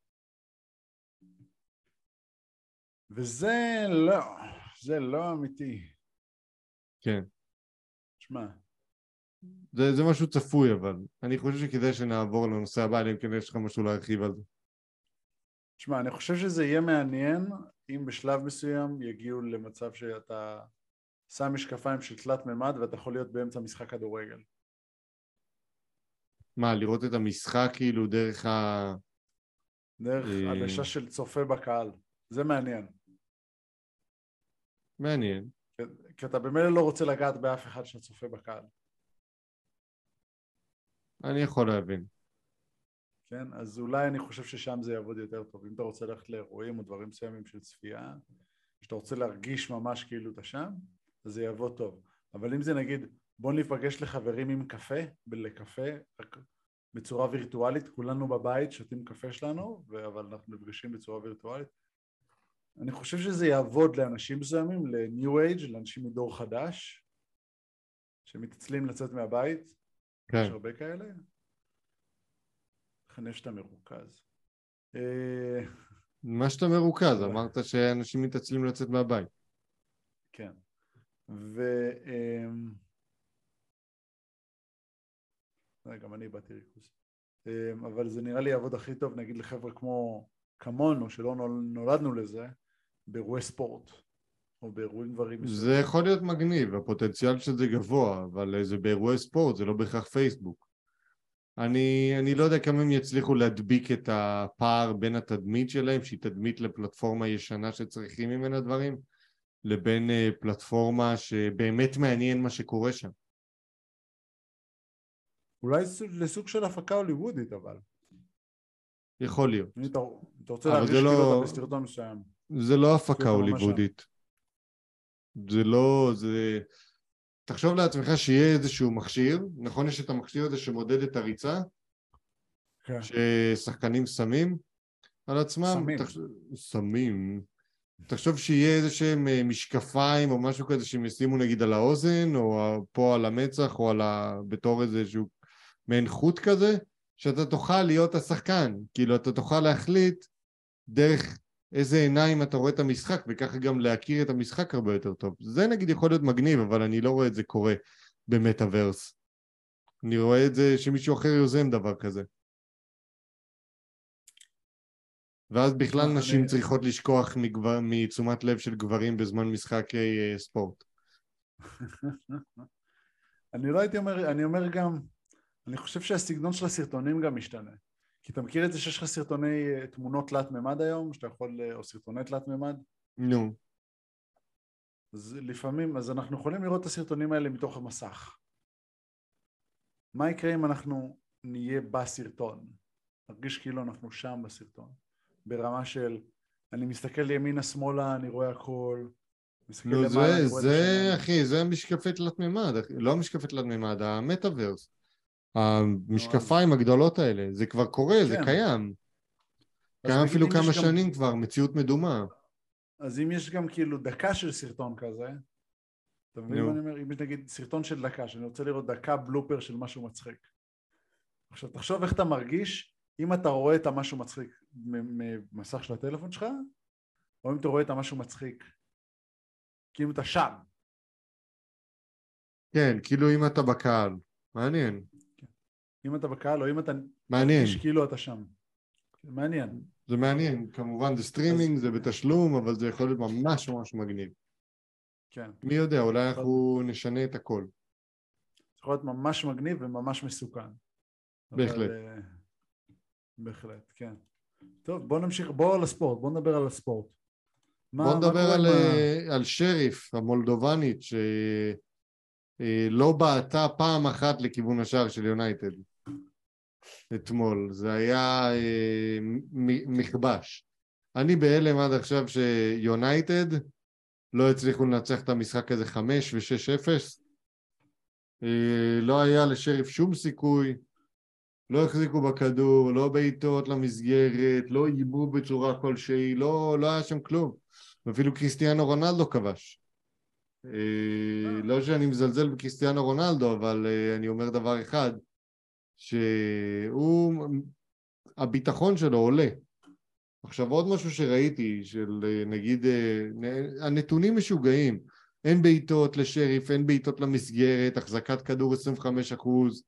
וזה לא, זה לא אמיתי. כן. שמע, זה, זה משהו צפוי אבל. אני חושב שכדאי שנעבור לנושא הבא, אלא אם כן יש לך משהו להרחיב על זה. תשמע, אני חושב שזה יהיה מעניין אם בשלב מסוים יגיעו למצב שאתה שם משקפיים של תלת מימד ואתה יכול להיות באמצע משחק כדורגל. מה, לראות את המשחק כאילו דרך ה... דרך אה. עדשה של צופה בקהל. זה מעניין. מעניין. כי אתה במילא לא רוצה לגעת באף אחד שצופה בקהל. אני יכול להבין. כן? אז אולי אני חושב ששם זה יעבוד יותר טוב. אם אתה רוצה ללכת לאירועים או דברים מסוימים של צפייה, שאתה רוצה להרגיש ממש כאילו אתה שם, אז זה יעבוד טוב. אבל אם זה נגיד, בוא ניפגש לחברים עם קפה, לקפה, בצורה וירטואלית, כולנו בבית שותים קפה שלנו, אבל אנחנו נפגשים בצורה וירטואלית, אני חושב שזה יעבוד לאנשים מסוימים, ל-new age, לאנשים מדור חדש, שמתעצלים לצאת מהבית, יש כן. הרבה כאלה. לכן יש את המרוכז. אה, מה שאתה מרוכז, אמרת שאנשים מתעצלים לצאת מהבית. כן. ו... אמ, אה, גם אני איבדתי ריכוז. אמ, אבל זה נראה לי יעבוד הכי טוב, נגיד לחבר'ה כמו כמונו, שלא נול- נולדנו לזה, באירועי ספורט, או באירועים דברים זה יכול להיות מגניב, הפוטנציאל של זה גבוה, אבל זה באירועי ספורט, זה לא בהכרח פייסבוק. אני, אני לא יודע כמה הם יצליחו להדביק את הפער בין התדמית שלהם, שהיא תדמית לפלטפורמה ישנה שצריכים ממנה דברים, לבין uh, פלטפורמה שבאמת מעניין מה שקורה שם. אולי לסוג של הפקה הוליוודית אבל. יכול להיות. אם אתה, אתה רוצה להרגיש כאילו לא, אתה בסרטון מסוים. זה לא הפקה הוליוודית. זה לא, זה... תחשוב לעצמך שיהיה איזשהו מכשיר, נכון יש את המכשיר הזה שמודד את הריצה, כן. ששחקנים שמים על עצמם, שמים. תחש... שמים. תחשוב שיהיה איזה שהם אה, משקפיים או משהו כזה שהם ישימו נגיד על האוזן, או פה על המצח, או על ה... בתור איזשהו מעין חוט כזה, שאתה תוכל להיות השחקן, כאילו אתה תוכל להחליט דרך איזה עיניים אתה רואה את המשחק, וככה גם להכיר את המשחק הרבה יותר טוב. זה נגיד יכול להיות מגניב, אבל אני לא רואה את זה קורה במטאוורס. אני רואה את זה שמישהו אחר יוזם דבר כזה. ואז בכלל נשים אני... צריכות לשכוח מגבר... מתשומת לב של גברים בזמן משחקי uh, ספורט. אני לא הייתי אומר, אני אומר גם, אני חושב שהסגנון של הסרטונים גם משתנה. כי אתה מכיר את זה שיש לך סרטוני אה, תמונות תלת מימד היום, שאתה יכול, אה, או סרטוני תלת מימד? נו. אז לפעמים, אז אנחנו יכולים לראות את הסרטונים האלה מתוך המסך. מה יקרה אם אנחנו נהיה בסרטון? נרגיש כאילו אנחנו שם בסרטון. ברמה של, אני מסתכל ימינה שמאלה, אני רואה הכל. נו, זה, זה, אחי, זה משקפי תלת מימד, לא משקפי תלת מימד, המטאוורס. המשקפיים הגדולות האלה, זה כבר קורה, כן. זה קיים. קיים אפילו כמה שנים גם... כבר, מציאות מדומה. אז אם יש גם כאילו דקה של סרטון כזה, אתה מבין מה אני אומר? אם יש נגיד סרטון של דקה, שאני רוצה לראות דקה בלופר של משהו מצחיק. עכשיו תחשוב איך אתה מרגיש אם אתה רואה את המשהו מצחיק ממסך של הטלפון שלך, או אם אתה רואה את המשהו מצחיק. כאילו אתה שם. כן, כאילו אם אתה בקהל. מעניין. אם אתה בקהל או אם אתה... מעניין. מרגיש כאילו אתה שם. מעניין. זה מעניין, כמובן זה סטרימינג, אז... זה בתשלום, אבל זה יכול להיות ממש ממש מגניב. כן. מי יודע, אולי אנחנו נשנה את הכל. זה יכול להיות ממש מגניב וממש מסוכן. בהחלט. אבל, uh, בהחלט, כן. טוב, בוא נמשיך, בוא לספורט, בוא נדבר על הספורט. בוא נדבר על, מה... אה, על שריף המולדובנית, ש... אה, לא בעטה פעם אחת לכיוון השער של יונייטד אתמול, זה היה אה, מכבש. אני בהלם עד עכשיו שיונייטד לא הצליחו לנצח את המשחק הזה חמש ושש אפס אה, לא היה לשריף שום סיכוי, לא החזיקו בכדור, לא בעיטות למסגרת, לא איימו בצורה כלשהי, לא, לא היה שם כלום. אפילו קריסטיאנו רונלדו כבש. אה, לא שאני מזלזל בקריסטיאנו רונלדו, אבל אה, אני אומר דבר אחד, שהוא, הביטחון שלו עולה. עכשיו עוד משהו שראיתי, של אה, נגיד, הנתונים משוגעים, אין בעיטות לשריף, אין בעיטות למסגרת, החזקת כדור 25 אחוז,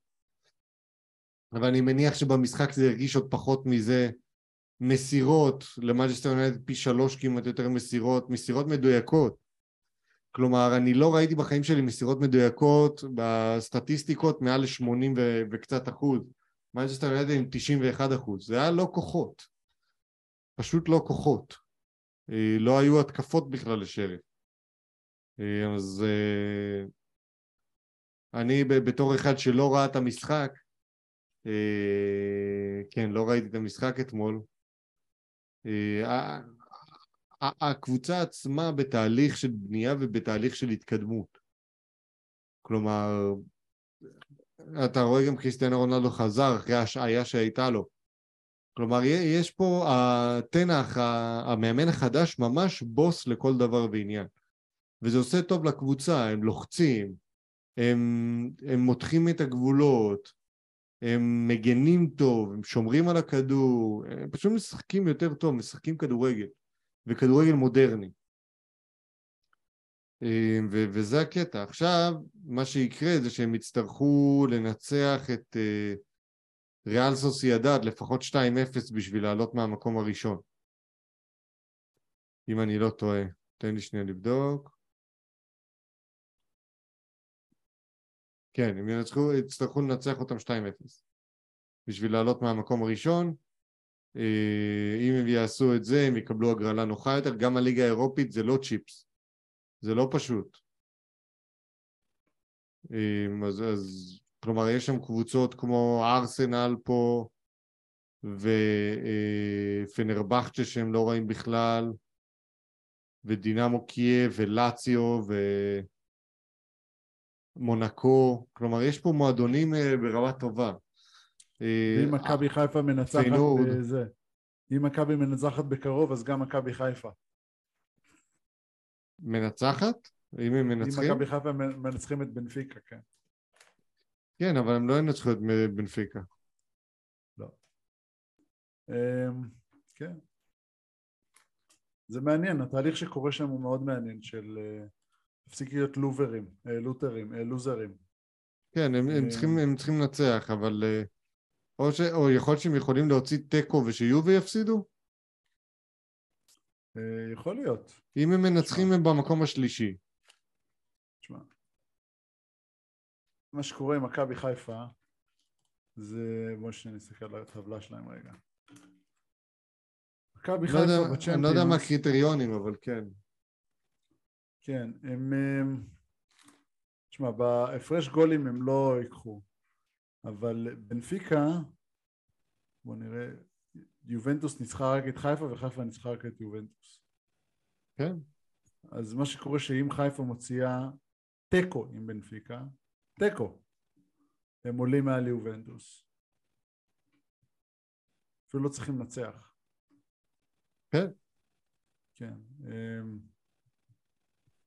אבל אני מניח שבמשחק זה הרגיש עוד פחות מזה. מסירות, למנצ'סטר יונייטד פי שלוש כמעט יותר מסירות, מסירות מדויקות. כלומר, אני לא ראיתי בחיים שלי מסירות מדויקות בסטטיסטיקות מעל ל-80 ו- וקצת אחוז. מנצ'סטר יונייטד עם 91 אחוז. זה היה לא כוחות. פשוט לא כוחות. אה, לא היו התקפות בכלל לשריף. אה, אז אה, אני בתור אחד שלא ראה את המשחק, כן, לא ראיתי את המשחק אתמול, הקבוצה עצמה בתהליך של בנייה ובתהליך של התקדמות. כלומר, אתה רואה גם קריסטיאנו רונלדו חזר אחרי ההשעיה שהייתה לו. כלומר, יש פה, התנח, המאמן החדש, ממש בוס לכל דבר ועניין. וזה עושה טוב לקבוצה, הם לוחצים, הם, הם מותחים את הגבולות, הם מגנים טוב, הם שומרים על הכדור, הם פשוט משחקים יותר טוב, משחקים כדורגל. וכדורגל מודרני. אמ, ו- וזה הקטע. עכשיו, מה שיקרה זה שהם יצטרכו לנצח את uh, ריאל סוסיידד לפחות 2-0 בשביל לעלות מהמקום הראשון. אם אני לא טועה. תן לי שנייה לבדוק. כן, הם יצטרכו לנצח אותם 2-0 בשביל לעלות מהמקום הראשון. אה, אם הם יעשו את זה, הם יקבלו הגרלה נוחה יותר. גם הליגה האירופית זה לא צ'יפס, זה לא פשוט. אה, אז, אז כלומר, יש שם קבוצות כמו ארסנל פה, ופנרבכצ'ה שהם לא רואים בכלל, ודינמו קייב, ולציו, ומונקו, כלומר יש פה מועדונים אה, ברמה טובה. ואם אה, מכבי חיפה מנצחת. בזה, אם מכבי מנצחת בקרוב אז גם מכבי חיפה. מנצחת? אם הם אם מנצחים? מכבי חיפה מנצחים את בנפיקה, כן. כן, אבל הם לא ינצחו את בנפיקה. אמ, כן. זה מעניין, התהליך שקורה שם הוא מאוד מעניין של אה, תפסיק להיות לוברים, אה, לוטרים, אה, לוזרים. כן, הם, הם, אה, צריכים, הם צריכים לנצח, אבל... אה, או, ש... או יכול להיות שהם יכולים להוציא תיקו ושיובי יפסידו? אה, יכול להיות. אם הם מנצחים הם במקום השלישי. תשמע, מה שקורה עם מכבי חיפה זה, בוא שנסתכל על הטבלה שלהם רגע. מכבי לא חיפה אני לא יודע מה בצ'מפיונס, הקריטריונים, אבל כן. כן, הם... הם- תשמע, בהפרש גולים הם לא ייקחו, אבל בנפיקה, בוא נראה, יובנטוס ניצחה רק את חיפה וחיפה ניצחה רק את יובנטוס. כן. אז מה שקורה שאם חיפה מוציאה תיקו עם בנפיקה, תיקו, הם עולים מעל יובנטוס. אפילו לא צריכים לנצח. כן. כן. אמ,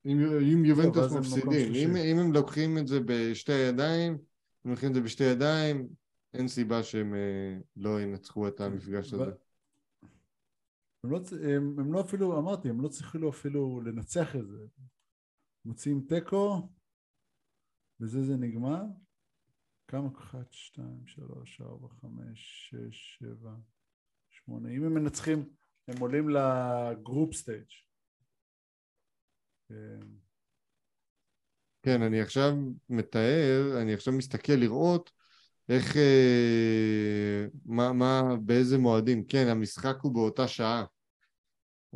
אם, אם יובנטוס מפסידים. אם, אם הם לוקחים את זה בשתי ידיים, אם לוקחים את זה בשתי ידיים, אין סיבה שהם אה, לא ינצחו את המפגש הזה. הם לא, הם, הם לא אפילו, אמרתי, הם לא צריכים אפילו לנצח את זה. מוציאים תיקו, בזה זה נגמר. כמה? אחת, שתיים, שלוש, ארבע, חמש, שש, שבע, שמונה. אם הם מנצחים, הם עולים ל group stage. כן, אני עכשיו מתאר, אני עכשיו מסתכל לראות איך, אה, מה, מה, באיזה מועדים. כן, המשחק הוא באותה שעה.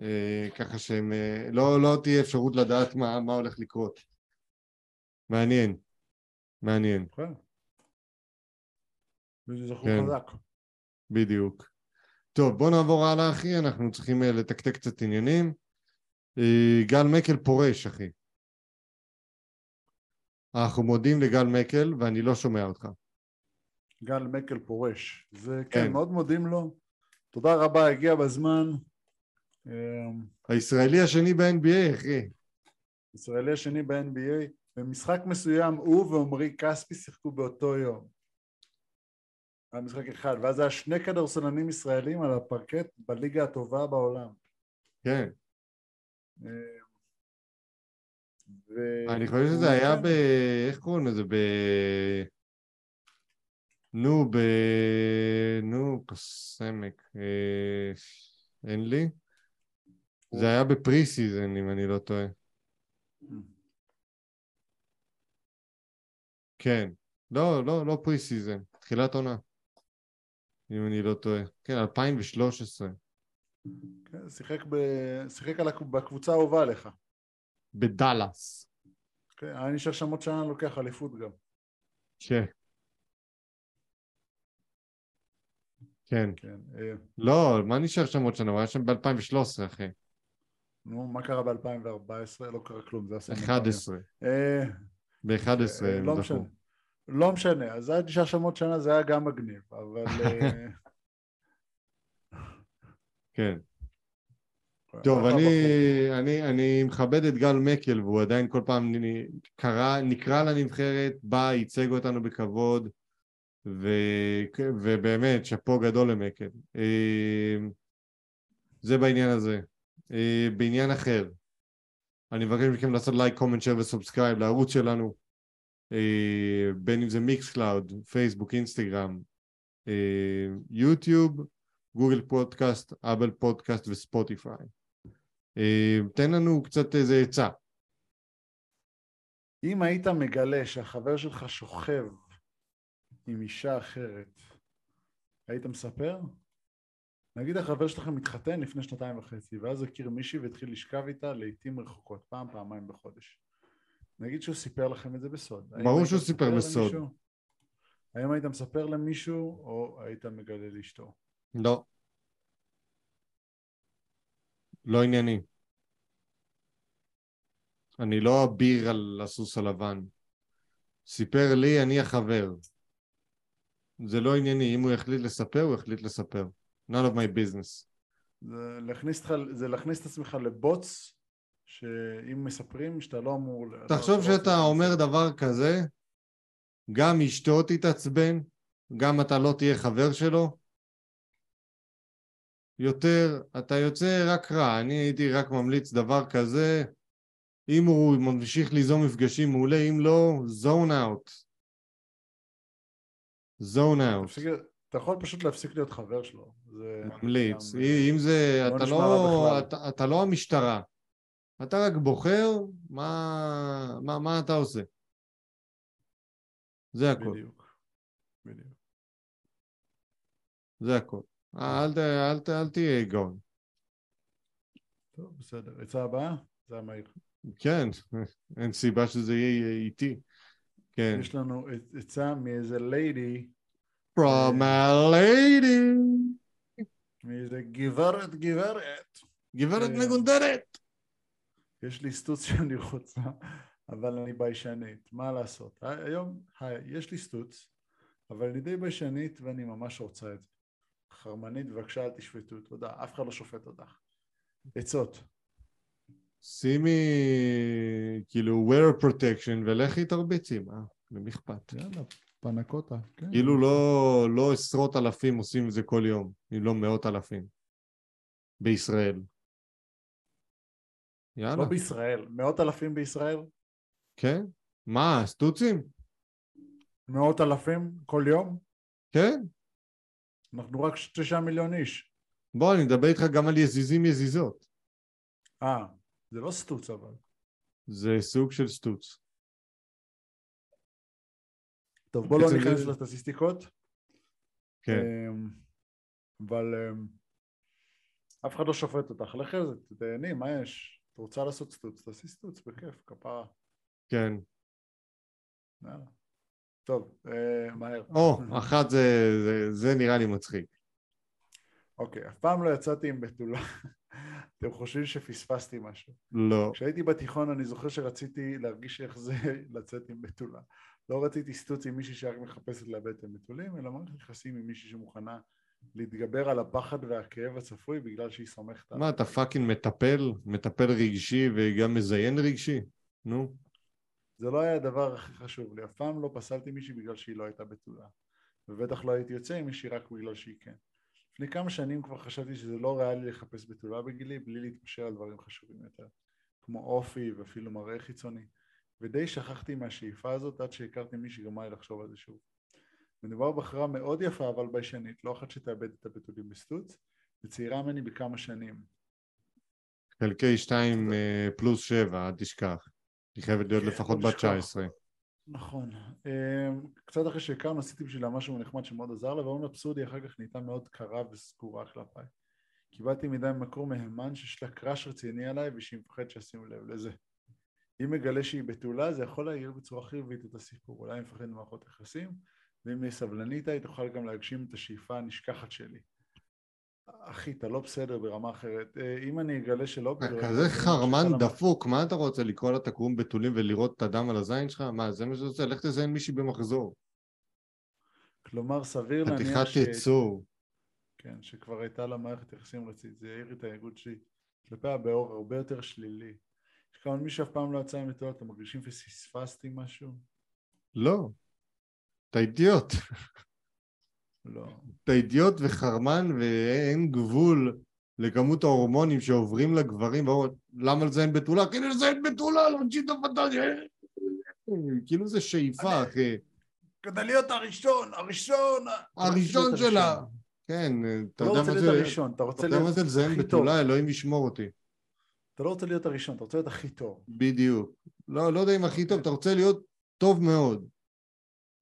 אה, ככה שהם, אה, לא, לא תהיה אפשרות לדעת מה, מה הולך לקרות. מעניין, מעניין, כן. וזכו כן. חזק. בדיוק. טוב, בוא נעבור הלאה, אחי, אנחנו צריכים אה, לתקתק קצת עניינים. אה, גל מקל פורש, אחי. אנחנו מודים לגל מקל, ואני לא שומע אותך. גל מקל פורש. זה, כן. כן, מאוד מודים לו. תודה רבה, הגיע בזמן. אמ, הישראלי השני ב-NBA, אחי. ישראלי השני ב-NBA, במשחק מסוים הוא ועמרי כספי שיחקו באותו יום. היה משחק אחד, ואז היה שני כדורסלנים ישראלים על הפרקט בליגה הטובה בעולם. כן. ו... אני חושב שזה היה ב... איך קוראים לזה? ב... נו, ב... נו, קוסמק. אה, אין לי. זה היה ב preseason, אם אני לא טועה. כן. לא, לא, לא preseason. תחילת עונה. אם אני לא טועה. כן, 2013. כן, שיחק, ב... שיחק על... בקבוצה האהובה עליך. בדאלאס. כן, היה נשאר שם עוד שנה לוקח אליפות גם. כן. כן. כן. אה, לא, מה נשאר שם עוד שנה? הוא היה שם ב-2013, אחי. נו, מה קרה ב-2014? לא קרה כלום, זה עשה... 11. אה, ב-11 אה, הם לא זכו. משנה. לא משנה, אז היה נשאר שם עוד שנה, זה היה גם מגניב, אבל... אה, כן. טוב, אני. אני, אני מכבד את גל מקל, והוא עדיין כל פעם נ- קרא, נקרא לנבחרת, בא, ייצג אותנו בכבוד, ו, ובאמת, שאפו גדול למקל. אה, זה בעניין הזה. אה, בעניין אחר, אני מבקש מכם לעשות לייק, comment, share ו subscribe לערוץ שלנו, אה, בין אם זה מיקס קלאוד, פייסבוק, אינסטגרם, יוטיוב, גוגל פודקאסט, אפל פודקאסט וספוטיפיי. אה, תן לנו קצת איזה עצה. אם היית מגלה שהחבר שלך שוכב עם אישה אחרת, היית מספר? נגיד החבר שלך מתחתן לפני שנתיים וחצי, ואז הכיר מישהי והתחיל לשכב איתה לעיתים רחוקות, פעם, פעמיים בחודש. נגיד שהוא סיפר לכם את זה בסוד. ברור שהוא סיפר בסוד. למישהו? האם היית מספר למישהו, או היית מגלה לאשתו? לא. לא ענייני. אני לא אביר על הסוס הלבן. סיפר לי, אני החבר. זה לא ענייני, אם הוא החליט לספר, הוא החליט לספר. none of my business. זה להכניס, זה להכניס את עצמך לבוץ, שאם מספרים שאתה לא אמור... תחשוב לא, שאתה לא אומר דבר כזה, גם אשתו תתעצבן, גם אתה לא תהיה חבר שלו, יותר, אתה יוצא רק רע. אני הייתי רק ממליץ דבר כזה, אם הוא ממשיך ליזום מפגשים מעולה, אם לא, zone out. zone out. אתה יכול פשוט להפסיק להיות חבר שלו. ממליץ. גם, אם זה, לא אתה, לא, אתה, אתה לא המשטרה. אתה רק בוחר מה, מה, מה אתה עושה. זה הכל. בדיוק. בדיוק. זה הכל. אל, אל, אל, אל תהיה גאון. טוב, בסדר. עצה הבאה? זה המהיר. כן, אין סיבה שזה יהיה איתי. כן. יש לנו עצה מאיזה ליידי. From a lady. מאיזה גברת גברת. גברת אה, מגונדרת. יש לי סטוץ שאני רוצה, אבל אני ביישנית. מה לעשות? היום, היי, יש לי סטוץ, אבל אני די ביישנית ואני ממש רוצה את זה. חרמנית, בבקשה אל תשפטו, תודה. אף אחד לא שופט אותך. עצות. שימי כאילו wear protection ולכי תרביצי, מה? למי אכפת? יאללה, פנקוטה. כן. כאילו לא, לא עשרות אלפים עושים את זה כל יום, אם לא מאות אלפים. בישראל. יאללה. לא בישראל, מאות אלפים בישראל? כן. מה, סטוצים? מאות אלפים כל יום? כן. אנחנו רק תשעה מיליון איש. בוא, אני מדבר איתך גם על יזיזים יזיזות. אה, זה לא סטוץ אבל. זה סוג של סטוץ. טוב, בוא לא ניכנס לסטטיסטיקות. כן. אמ, אבל אמ, אף אחד לא שופט אותך. לכי על זה, תהני, מה יש? את רוצה לעשות סטוץ, תעשי סטוץ, בכיף, כפרה. כן. יאללה. טוב, אה, מהר. או, אחת זה, זה, זה נראה לי מצחיק. אוקיי, אף פעם לא יצאתי עם בתולה. אתם חושבים שפספסתי משהו. לא. כשהייתי בתיכון אני זוכר שרציתי להרגיש איך זה לצאת עם בתולה. לא רציתי סטוץ עם מישהי שרק מחפשת לאבד את הבתולים, אלא מערכת יחסים עם מישהי שמוכנה להתגבר על הפחד והכאב הצפוי בגלל שהיא סומכת מה, אתה fucking מטפל? מטפל רגשי וגם מזיין רגשי? נו. זה לא היה הדבר הכי חשוב לי. אף פעם לא פסלתי מישהי בגלל שהיא לא הייתה בתולה. ובטח לא הייתי יוצא עם מישהי רק בגלל שהיא כן. לפני כמה שנים כבר חשבתי שזה לא ריאלי לחפש בתולה בגילי בלי להתפשר על דברים חשובים יותר, כמו אופי ואפילו מראה חיצוני, ודי שכחתי מהשאיפה הזאת עד שהכרתי מי שגרמה לי לחשוב על זה שוב. מדובר בחברה מאוד יפה אבל ביישנית, לא אחת שתאבד את הבתולים בסטוץ, וצעירה ממני בכמה שנים. חלקי שתיים אה, פלוס שבע, אל תשכח. היא חייבת להיות כן, לפחות בת 19. נכון. אמ, קצת אחרי שהכרנו עשיתי בשבילה משהו נחמד שמאוד עזר לה, והאום אבסורדי אחר כך נהייתה מאוד קרה וסגורה כלפיי. קיבלתי מידע ממקור מהימן שיש לה קראש רציני עליי ושהיא מפחדת שישימו לב לזה. אם מגלה שהיא בתולה זה יכול להעיר בצורה חיובית את הסיפור, אולי היא מפחדת ממערכות יחסים, ואם היא סבלנית היא תוכל גם להגשים את השאיפה הנשכחת שלי. אחי, אתה לא בסדר ברמה אחרת. אה, אם אני אגלה שלא... כזה חרמן דפוק, מה אתה רוצה? לקרוא לה תקרום בתולים ולראות את הדם על הזין שלך? מה, זה מה שאתה רוצה? לך תזיין מישהי במחזור. כלומר, סביר להניח ש... חתיכת יצור. כן, שכבר הייתה לה מערכת יחסים רצית. זה העיר את האיגוד שלי כלפיה באור הרבה יותר שלילי. יש כמובן מי שאף פעם לא יצא עם אתם מרגישים שפספסתי משהו? לא. אתה אידיוט. לא. אתה אידיוט וחרמן ואין גבול לכמות ההורמונים שעוברים לגברים למה לזה אין בתולה? כאילו לזה אין בתולה, להוציא את הפנטזיה כאילו זה שאיפה אחי כדי להיות הראשון, הראשון הראשון שלה כן, אתה לא יודע מה זה אתה רוצה להיות לזיין בתולה, אלוהים ישמור אותי אתה לא רוצה להיות הראשון, אתה רוצה להיות הכי טוב. בדיוק. לא, לא יודע אם הכי טוב, אתה רוצה להיות טוב מאוד.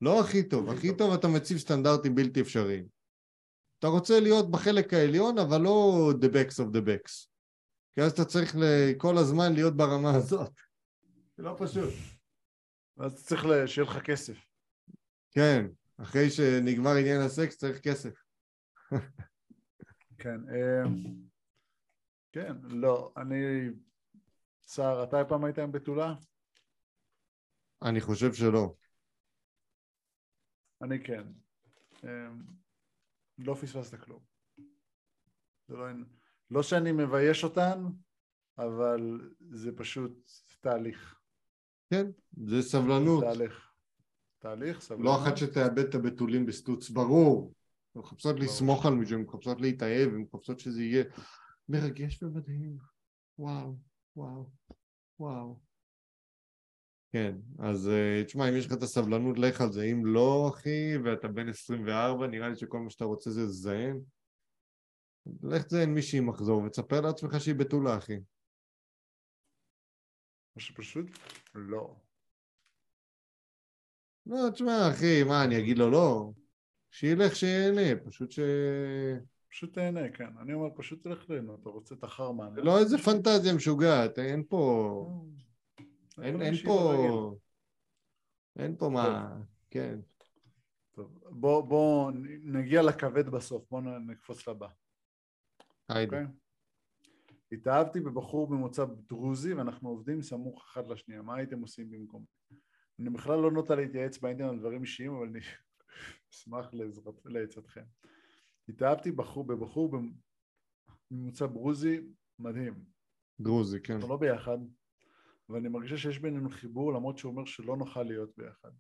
לא הכי טוב, הכי טוב. אתה מציב סטנדרטים בלתי אפשריים. אתה רוצה להיות בחלק העליון, אבל לא the backs of the backs. כי אז אתה צריך כל הזמן להיות ברמה הזאת. זה לא פשוט. ואז אתה צריך שיהיה לך כסף. כן, אחרי שנגמר עניין הסקס צריך כסף. כן. אמ, כן, לא, אני... סער, אתה אי פעם היית עם בתולה? אני חושב שלא. אני כן. אמ, לא פספסת כלום. זה לא, לא שאני מבייש אותן, אבל זה פשוט תהליך. כן, זה סבלנות. תהליך. תהליך, סבלנות. לא אחת שתאבד את הבתולים בסטוץ, ברור. הן מחפשות. לסמוך על מישהו, הן מחפשות להתאהב, הן מחפשות שזה יהיה מרגש ומדהים. וואו, וואו, וואו. כן, אז אה, תשמע, אם יש לך את הסבלנות, לך על זה. אם לא, אחי, ואתה בן 24, נראה לי שכל מה שאתה רוצה זה לזיין. לך תזיין מישהי מחזור, ותספר לעצמך שהיא בתולה, אחי. או שפשוט לא. לא, תשמע, אחי, מה, אני אגיד לו לא? שילך שיהנה, פשוט ש... פשוט תהנה, כן. אני אומר, פשוט תלך ליהנות, אתה רוצה את החרמן. לא איזה פנטזיה משוגעת, אין פה... אין, הכל אין פה... ברגיל. אין פה מה... כן. טוב, בוא, בוא נגיע לכבד בסוף, בוא נקפוץ לבא, היידה. אוקיי? התאהבתי בבחור ממוצא דרוזי ואנחנו עובדים סמוך אחד לשנייה, מה הייתם עושים במקום? אני בכלל לא נוטה להתייעץ באינטרנט על דברים אישיים, אבל אני אשמח לעצתכם. התאהבתי בחור, בבחור ממוצא דרוזי מדהים, דרוזי, כן. אנחנו לא ביחד, ואני מרגישה שיש בינינו חיבור למרות שהוא אומר שלא נוכל להיות ביחד.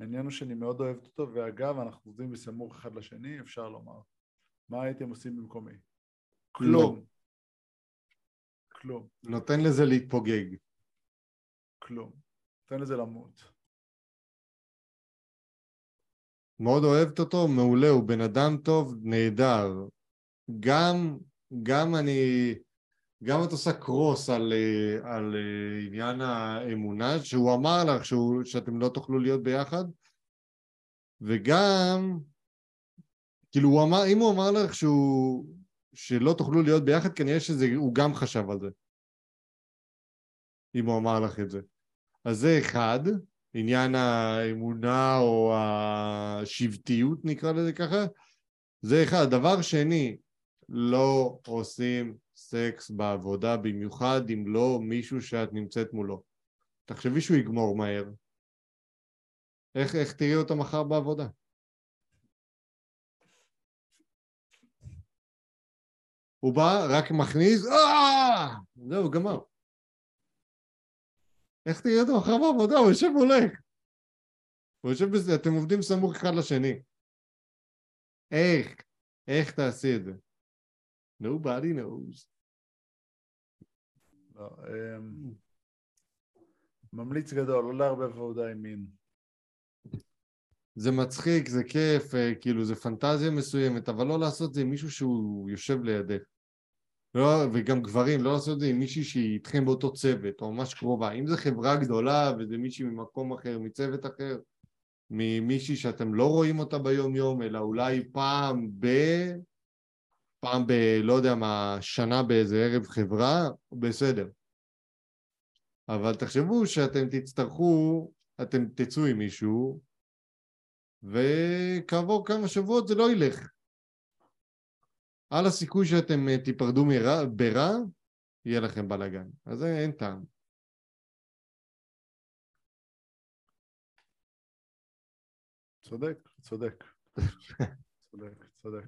העניין הוא שאני מאוד אוהבת אותו, ואגב, אנחנו עובדים בסמוך אחד לשני, אפשר לומר. מה הייתם עושים במקומי? כלום. כלום. נותן לזה להתפוגג. כלום. תן לזה למות. מאוד אוהבת אותו, מעולה, הוא בן אדם טוב, נהדר. גם, גם אני, גם את עושה קרוס על, אה, על אה, עניין האמונה, שהוא אמר לך שהוא, שאתם לא תוכלו להיות ביחד, וגם, כאילו הוא אמר, אם הוא אמר לך שהוא, שלא תוכלו להיות ביחד, כנראה שהוא גם חשב על זה. אם הוא אמר לך את זה. אז זה אחד, עניין האמונה או השבטיות נקרא לזה ככה, זה אחד. דבר שני, לא עושים סקס בעבודה, במיוחד אם לא מישהו שאת נמצאת מולו. תחשבי שהוא יגמור מהר. איך, איך תראי אותו מחר בעבודה? הוא בא, רק מכניס, אה! זהו, גמר. איך תראה אותו מחר בעבודה? הוא יושב מולך. הוא יושב בזה, אתם עובדים סמוך אחד לשני. איך? איך תעשי את זה? Nobody knows. לא, אמ, ממליץ גדול, לא לערבב עבודה עם מין. זה מצחיק, זה כיף, אה, כאילו זה פנטזיה מסוימת, אבל לא לעשות זה עם מישהו שהוא יושב לידך. לא, וגם גברים, לא לעשות את זה עם מישהי שהיא איתכם באותו צוות, או ממש קרובה. אם זו חברה גדולה וזה מישהי ממקום אחר, מצוות אחר, ממישהי שאתם לא רואים אותה ביום-יום, אלא אולי פעם ב... פעם ב... לא יודע מה, שנה באיזה ערב חברה, בסדר. אבל תחשבו שאתם תצטרכו, אתם תצאו עם מישהו, וכעבור כמה שבועות זה לא ילך. על הסיכוי שאתם אה, תיפרדו מרע, ברע, יהיה לכם בלאגן. אז זה אין טעם. צודק, צודק. צודק, צודק.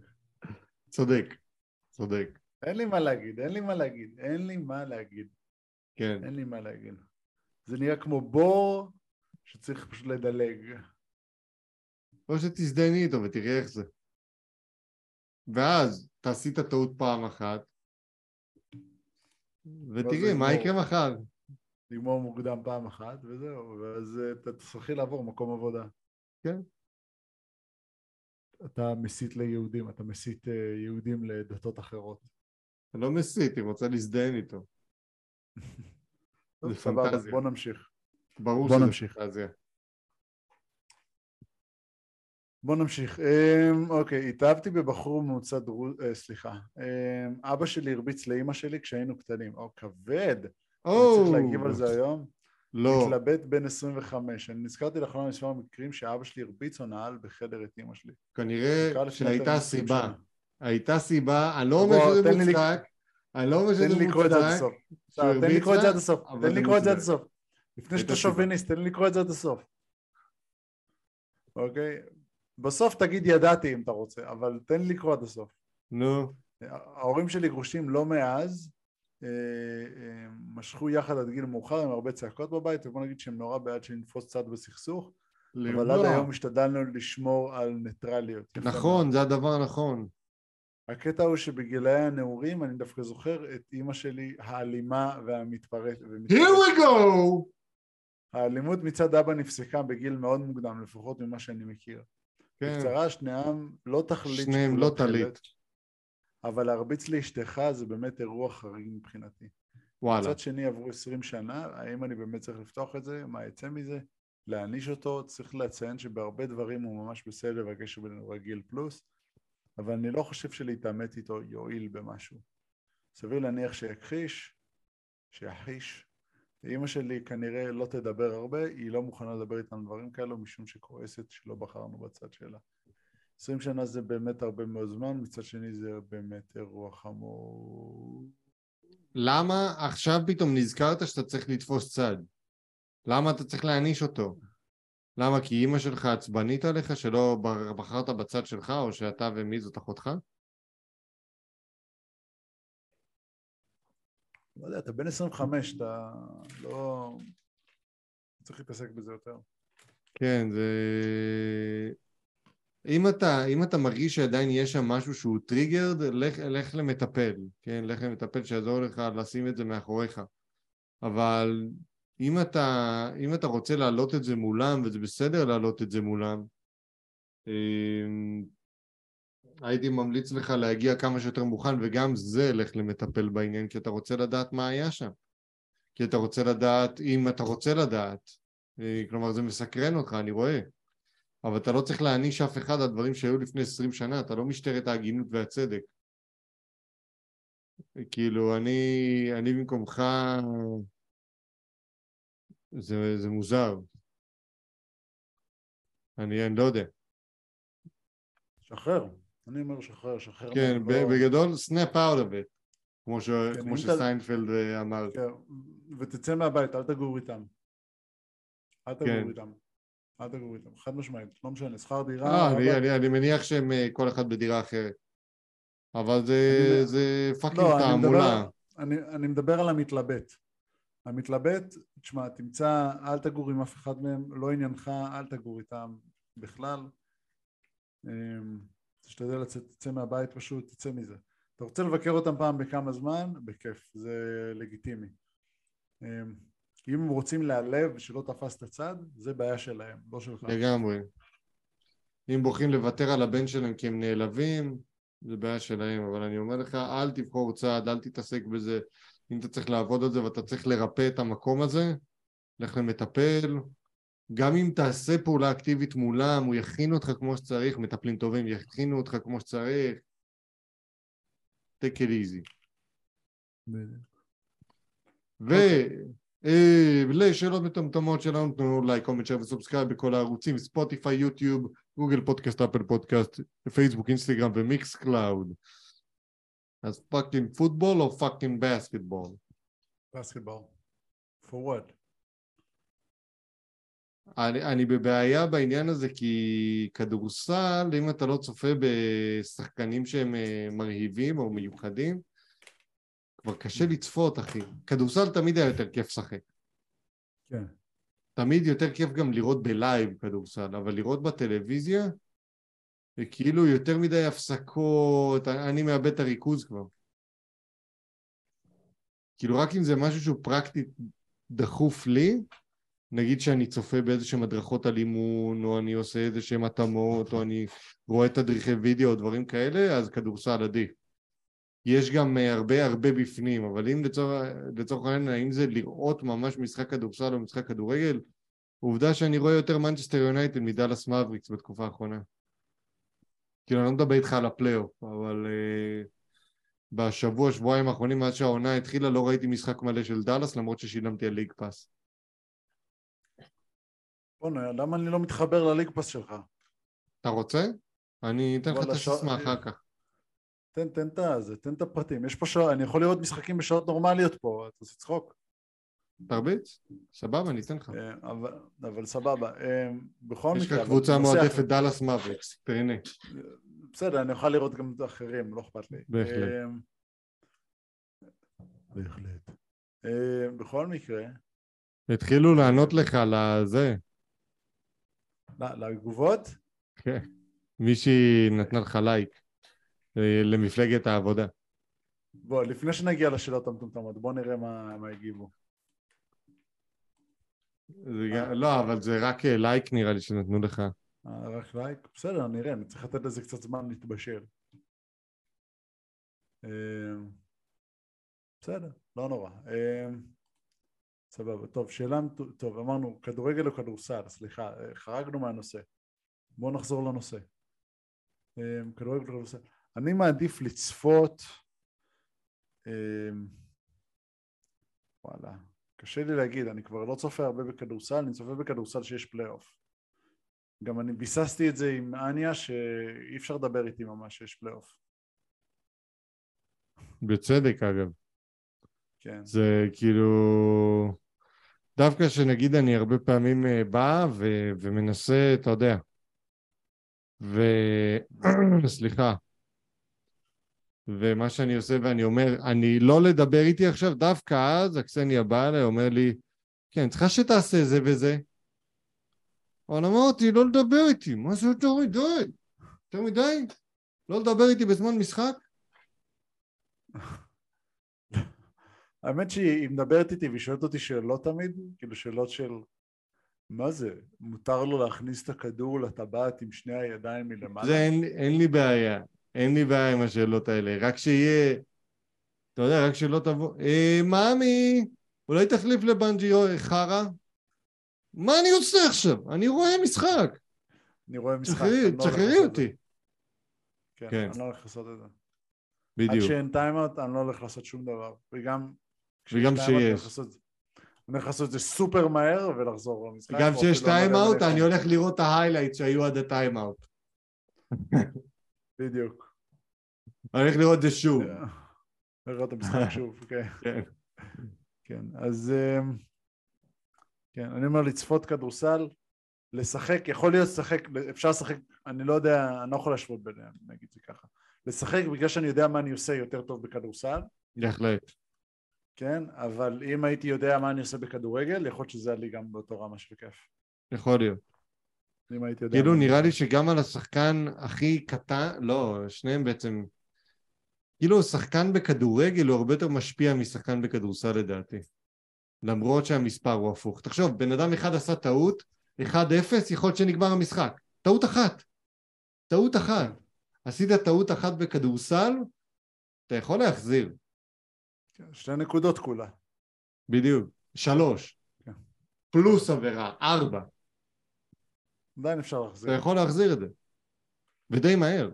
צודק, צודק. אין לי מה להגיד, אין לי מה להגיד, אין לי מה להגיד, כן. אין לי מה להגיד. זה נראה כמו בור שצריך פשוט לדלג. או שתזדייני איתו ותראי איך זה. ואז תעשי את הטעות פעם אחת, ותראי מה. יקרה מחר. לגמור מוקדם פעם אחת וזהו, ואז אה, תצטרכי לעבור מקום עבודה. כן. אתה מסית ליהודים, אתה מסית אה, יהודים לדתות אחרות. אני לא מסית, היא רוצה להזדיין איתו. זה פנטזיה. בוא נמשיך. ברור בוא שזה נמשיך. פנטזיה. בוא נמשיך. אמ, אוקיי, התאהבתי בבחור ממוצא דרוז... אה, סליחה. אמ, אבא שלי הרביץ לאימא שלי כשהיינו קטנים. או, כבד. אני צריך להגיב על זה היום. לא, מתלבט בן 25. אני נזכרתי לאחרונה מספר מקרים שאבא שלי הרביץ או נעל בחדר את אימא שלי. כנראה שהייתה מ-20 סיבה. שנה. הייתה סיבה, אני לא אומר שזה תן מוצדק, אני לא אומר תן שזה לי לקרוא את זה עד מוצדק, הסוף. שהוא תן לי לקרוא את זה עד הסוף. תן לי לקרוא את זה עד מוצדק. הסוף. לפני שאתה. שוביניסט, תן לי לקרוא את זה עד הסוף. אוקיי? בסוף תגיד ידעתי אם אתה רוצה, אבל תן לי לקרוא עד הסוף. נו, ההורים שלי גרושים לא מאז, משכו יחד עד גיל מאוחר עם הרבה צעקות בבית, ובוא נגיד שהם נורא בעד שנתפוס צד בסכסוך, אבל עד. היום השתדלנו לשמור על ניטרליות. נכון, זה הדבר הנכון. הקטע הוא שבגילאי הנעורים אני דווקא זוכר את אימא שלי האלימה והמתפרצת. Here we go! האלימות מצד אבא נפסקה בגיל מאוד מוקדם, לפחות ממה שאני מכיר. כן, בקצרה, שניהם לא תכלית שניהם לא תכלת, טלית. אבל להרביץ לאשתך זה באמת אירוע חריג מבחינתי. וואלה. מצד שני עברו 20 שנה, האם אני באמת צריך לפתוח את זה? מה יצא מזה? להעניש אותו? צריך לציין שבהרבה דברים הוא ממש בסדר והקשר בינינו רגיל פלוס, אבל אני לא חושב שלהתעמת איתו יועיל במשהו. סביר להניח שיכחיש, שיחיש. אימא שלי כנראה לא תדבר הרבה, היא לא מוכנה לדבר איתנו דברים כאלו משום שכועסת שלא בחרנו בצד שלה. 20 שנה זה באמת הרבה מאוד זמן, מצד שני זה באמת אירוע חמור. למה עכשיו פתאום נזכרת שאתה צריך לתפוס צד? למה אתה צריך להעניש אותו? למה? כי אימא שלך עצבנית עליך שלא בחרת בצד שלך, או שאתה ומי זאת אחותך? לא יודע, אתה בן 25, אתה לא... צריך להתעסק בזה יותר. כן, זה... אם אתה, אם אתה מרגיש שעדיין יש שם משהו שהוא טריגרד, לך, לך למטפל, כן? לך למטפל שיעזור לך לשים את זה מאחוריך. אבל אם אתה, אם אתה רוצה להעלות את זה מולם, וזה בסדר להעלות את זה מולם, אמ, הייתי ממליץ לך להגיע כמה שיותר מוכן, וגם זה לך למטפל בעניין, כי אתה רוצה לדעת מה היה שם. כי אתה רוצה לדעת, אם אתה רוצה לדעת, אה, כלומר זה מסקרן אותך, אני רואה. אבל אתה לא צריך להעניש אף אחד על דברים שהיו לפני 20 שנה, אתה לא משטרת ההגינות והצדק. כאילו, אני, אני במקומך, זה, זה מוזר. אני, אני לא יודע. שחרר. אני אומר שחרר, שחרר. כן, לא- בגדול, snap out of it, כמו, ש... כן, כמו אתה- שסיינפלד אה, אמר. כן, ותצא מהבית, אל תגור איתם. אל תגור כן. איתם. אל תגור איתם, חד משמעית. לא משנה, שכר דירה... אה, אני, אני, מניח שהם אה, כל אחד בדירה אחרת. אבל זה, זה פאקינג לא, תעמולה. אני, מדבר על המתלבט. המתלבט, תשמע, תמצא, אל תגור עם אף אחד מהם, לא עניינך, אל תגור איתם בכלל. אמ, תשתדל לצאת, תצא מהבית פשוט, תצא מזה. אתה רוצה לבקר אותם פעם בכמה זמן? בכיף, זה לגיטימי. אם הם רוצים להיעלב שלא תפסת צד, זה בעיה שלהם, לא שלך. לגמרי. אם בוחרים לוותר על הבן שלהם כי הם נעלבים, זה בעיה שלהם, אבל אני אומר לך, אל תבחור צעד, אל תתעסק בזה. אם אתה צריך לעבוד על זה ואתה צריך לרפא את המקום הזה, לך למטפל. גם אם תעשה פעולה אקטיבית מולם, הוא יכין אותך כמו שצריך, מטפלים טובים יכינו אותך כמו שצריך. take it easy. ולשאלות מטומטמות שלנו, תנו לייק, comment, share ו subscribe בכל הערוצים, ספוטיפיי, יוטיוב, גוגל פודקאסט, אפל פודקאסט, פייסבוק, אינסטגרם ומיקס קלאוד. אז fucking football או fucking basketball? basketball. For what? אני, אני בבעיה בעניין הזה כי כדורסל, אם אתה לא צופה בשחקנים שהם אה, מרהיבים או מיוחדים, כבר קשה לצפות, אחי. כדורסל תמיד היה יותר כיף לשחק. כן. תמיד יותר כיף גם לראות בלייב כדורסל, אבל לראות בטלוויזיה, זה כאילו יותר מדי הפסקות, אני מאבד את הריכוז כבר. כאילו רק אם זה משהו שהוא פרקטית דחוף לי, נגיד שאני צופה באיזה שהן הדרכות על אימון, או אני עושה איזה שהן התאמות, או אני רואה תדריכי וידאו או דברים כאלה, אז כדורסל עדיף. יש גם אה, הרבה הרבה בפנים, אבל אם לצורך העניין, האם זה לראות ממש משחק כדורסל או משחק כדורגל, עובדה שאני רואה יותר מנצ'סטר יונייטד מדאלאס מאבריקס בתקופה האחרונה. כאילו, אני לא מדבר איתך על הפלייאוף, אבל uh, בשבוע, שבועיים האחרונים, מאז שהעונה התחילה, לא ראיתי משחק מלא של דאלאס, למרות ששילמתי על ליג פאס. בוא'נה, למה אני לא מתחבר לליג פאס שלך? אתה רוצה? אני אתן לך את הסיסמה אחר כך. תן, תן את הזה, תן את הפרטים. יש פה שעות, אני יכול לראות משחקים בשעות נורמליות פה, אתה עושה צחוק. תרביץ? סבבה, אני אתן לך. אה, אבל, אבל סבבה. אה, בכל יש מקרה... לך אבל קבוצה מועדפת. דאלאס מאבריקס, תהנה. בסדר, אני אוכל לראות גם את האחרים, לא אכפת לי. בהחלט. אה, בהחלט. בכל מקרה, התחילו לענות לך על הזה. ל- לתגובות, כן. מישהי נתנה לך לייק למפלגת העבודה. בוא, לפני שנגיע לשאלות המטומטמות, בוא נראה מה מה הגיבו. זה גם- לא, אבל זה רק אה, לייק נראה לי שנתנו לך. אה, רק לייק? בסדר, נראה, אני צריך לתת לזה קצת זמן להתבשל. אה, בסדר, לא נורא. אה, סבבה, טוב, שאלה, טוב, אמרנו כדורגל או כדורסל, סליחה, אה, חרגנו מהנושא. בואו נחזור לנושא. אה, כדורגל או כדורסל. אני מעדיף לצפות, אה, וואלה, קשה לי להגיד, אני כבר לא צופה הרבה בכדורסל, אני צופה בכדורסל שיש פלייאוף. גם אני ביססתי את זה עם אניה שאי אפשר לדבר איתי ממש שיש פלייאוף. בצדק אגב. כן. זה כאילו... דווקא שנגיד אני הרבה פעמים אה, בא ו... ומנסה, אתה יודע. ו... סליחה. ומה שאני עושה ואני אומר, אני לא לדבר איתי עכשיו, דווקא אז הקסניה באה אליי, אומר לי, כן, צריכה שתעשה זה וזה. אבל אמרתי, לא לדבר איתי, מה זה יותר מדי? יותר מדי? לא לדבר איתי בזמן משחק? האמת שהיא מדברת איתי והיא שואלת אותי שאלות תמיד, כאילו שאלות של מה זה, מותר לו להכניס את הכדור לטבעת עם שני הידיים מלמעלה? זה אין, אין לי בעיה, אין לי בעיה עם השאלות האלה, רק שיהיה, אתה יודע, רק שלא תבוא, אה, מאמי, אולי תחליף לבנג'י או- חרא? מה אני עושה עכשיו? אני רואה משחק, אני רואה משחק. תשחררי לא אותי. כן, כן. אני לא הולך לעשות את זה. עד בדיוק, שאין timeout אני לא הולך לעשות שום דבר. וגם... וגם timeout, שיש. אני הולך לעשות את זה סופר מהר ולחזור למשחק. גם כשיש אני לא מלא אני. הולך לראות את ה highlights שהיו עד ה timeout. בדיוק. אני הולך לראות את זה שוב. לראות את המשחק שוב, כן. כן. כן, אז אמ, כן, אני אומר לצפות כדורסל, לשחק, יכול להיות לשחק, אפשר לשחק, אני לא יודע, אני לא יכול להשוות ביניהם, נגיד זה ככה. לשחק בגלל שאני יודע מה אני עושה יותר טוב בכדורסל, בהחלט. כן, אבל אם הייתי יודע מה אני עושה בכדורגל, יכול להיות שזה היה לי גם באותו רמה של כיף. יכול להיות. אם הייתי יודע... כאילו נראה לי. שגם על השחקן הכי קטן, לא, שניהם בעצם, כאילו שחקן בכדורגל הוא הרבה יותר משפיע משחקן בכדורסל לדעתי. למרות שהמספר הוא הפוך. תחשוב, בן אדם אחד עשה טעות, 1-0, יכול להיות שנגמר המשחק. טעות אחת. טעות אחת. עשית טעות אחת בכדורסל, אתה יכול להחזיר. כן, שתי נקודות כולה. בדיוק. שלוש. כן. פלוס עבירה, ארבע. עדיין אפשר אתה להחזיר. יכול להחזיר את זה. ודי מהר.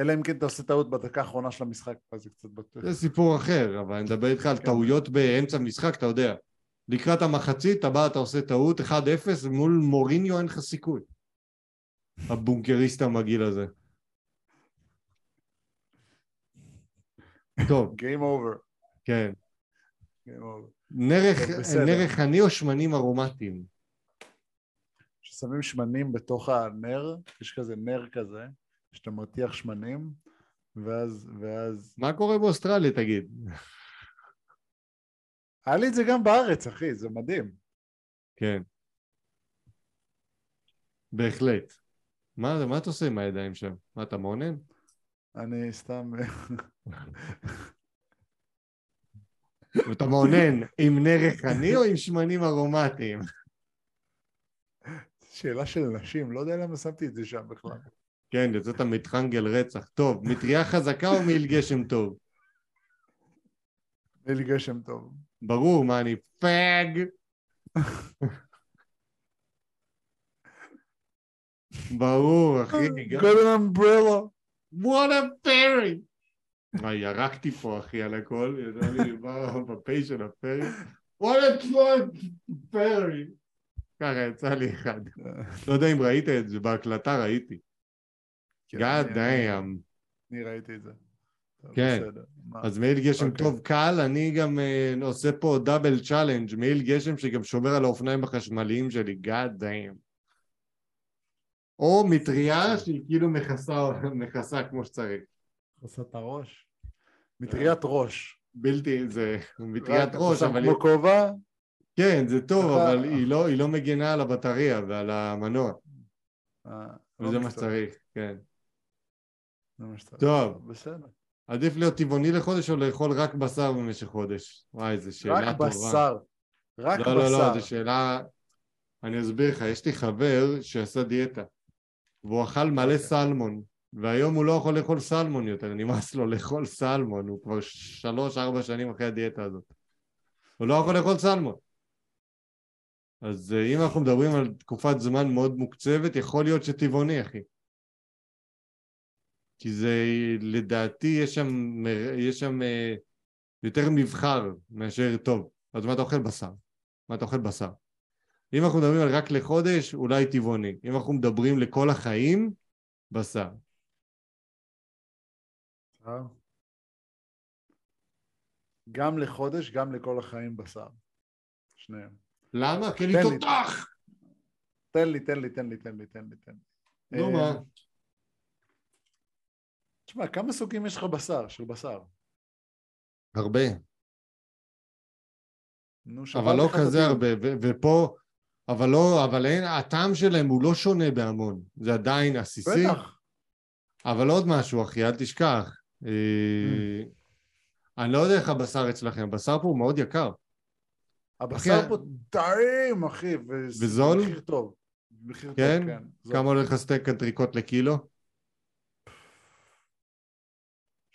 אלא אם כן אתה עושה טעות בדקה האחרונה של המשחק, אז זה קצת בטוח. זה סיפור אחר, אבל אני מדבר איתך על כן. טעויות באמצע משחק, אתה יודע. לקראת המחצית, אתה בא, אתה עושה טעות, 1-0, מול מוריניו אין לך סיכוי. הבונקריסט המגעיל הזה. טוב, Game over. כן. Game over. נרך. נרך עני או שמנים ארומטיים? כששמים שמנים בתוך הנר, יש כזה נר כזה, שאתה מרתיח שמנים, ואז, ואז... מה קורה באוסטרליה, תגיד? היה לי את זה גם בארץ, אחי, זה מדהים. כן. בהחלט. מה, מה אתה עושה עם הידיים שם? מה, אתה מעונן? אני סתם... אתה מעונן עם נרך עני או עם שמנים ארומטיים? שאלה של נשים, לא יודע למה שמתי את זה שם בכלל. כן, יצאת מטחנגל רצח. טוב, מטריה חזקה או מעיל גשם טוב? מעיל גשם טוב. ברור, מה אני פאג? ברור, אחי. גוד אמברלה. What a fairy! מה, ירקתי פה, אחי, על הכל, ידע לי, בפה של הפרי. What a fairy! ככה יצא לי אחד. לא יודע אם ראית את זה, בהקלטה ראיתי. כן, God אני- damn. אני ראיתי את זה. כן. אז מעיל גשם אוקיי. טוב קל, אני גם אה, עושה פה double challenge, מעיל גשם שגם שומר על האופניים החשמליים שלי, God damn. או מטריה שהיא כאילו מכסה, מכסה כמו שצריך. עושה את הראש. מטריית ראש. בלתי, זה מטריית ראש, אבל היא, כמו כובע, כן, זה טוב, אבל היא לא, לא מגנה על הבטריה ועל המנוע, אה, וזה לא מה. שצריך, כן. טוב. בסדר. עדיף להיות טבעוני לחודש או לאכול רק בשר במשך חודש? וואי, זו שאלה רק טובה. בשר. רק לא, לא, לא, בשר. זו שאלה... אני אסביר לך, יש לי חבר שעשה דיאטה, והוא אכל מלא אוקיי. סלמון, והיום הוא לא יכול לאכול סלמון יותר, נמאס לו לאכול סלמון, הוא כבר שלוש-ארבע שנים אחרי הדיאטה הזאת. הוא לא יכול לאכול סלמון. אז אה, אם אנחנו מדברים על תקופת זמן מאוד מוקצבת, יכול להיות שטבעוני, אחי. כי זה, לדעתי, יש שם, יש שם אה, יותר מבחר מאשר טוב. אז מה אתה אוכל בשר? מה אתה אוכל בשר? אם אנחנו מדברים על רק לחודש, אולי טבעוני. אם אנחנו מדברים לכל החיים, בשר. אה? גם לחודש, גם לכל החיים בשר. שניהם. למה? כי אני. תותח! תן לי, תן לי, תן לי, תן לי, תן לי. נו אה, מה? תשמע, כמה סוגים יש לך בשר, של בשר? הרבה. נו, אבל לא כזה הדיון. הרבה, ו- ופה, אבל לא, אבל אין, הטעם שלהם הוא לא שונה בהמון, זה עדיין עסיסי, בטח. אבל עוד משהו אחי, אל תשכח, אה, אני לא יודע איך הבשר אצלכם, הבשר פה הוא מאוד יקר, הבשר אחי, פה טעים, אחי. וזה וזול? מחיר טוב. מחיר כן? טוב, כן. זול. כמה הולך הסטייק אנטריקוט לקילו?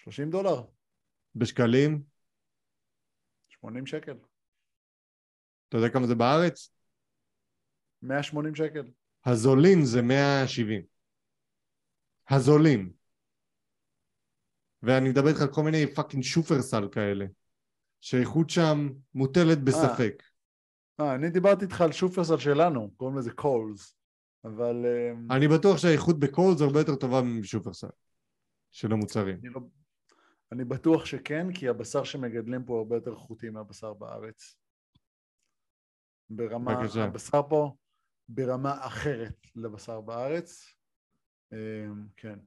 30 דולר? בשקלים? 80 שקל? אתה יודע כמה זה בארץ? 180 שקל? הזולים זה 170. הזולים. ואני מדבר איתך על כל מיני fucking שופרסל כאלה, שהאיכות שם מוטלת בספק. אה, אני דיברתי איתך על שופרסל שלנו, קוראים לזה Coles. אבל אה, אני בטוח שהאיכות ב Coles הרבה יותר טובה משופרסל, של המוצרים. אני, לא, אני בטוח שכן, כי הבשר שמגדלים פה הרבה יותר איכותי מהבשר בארץ. ברמה, בבקשה. הבשר פה ברמה אחרת לבשר בארץ. אה, כן.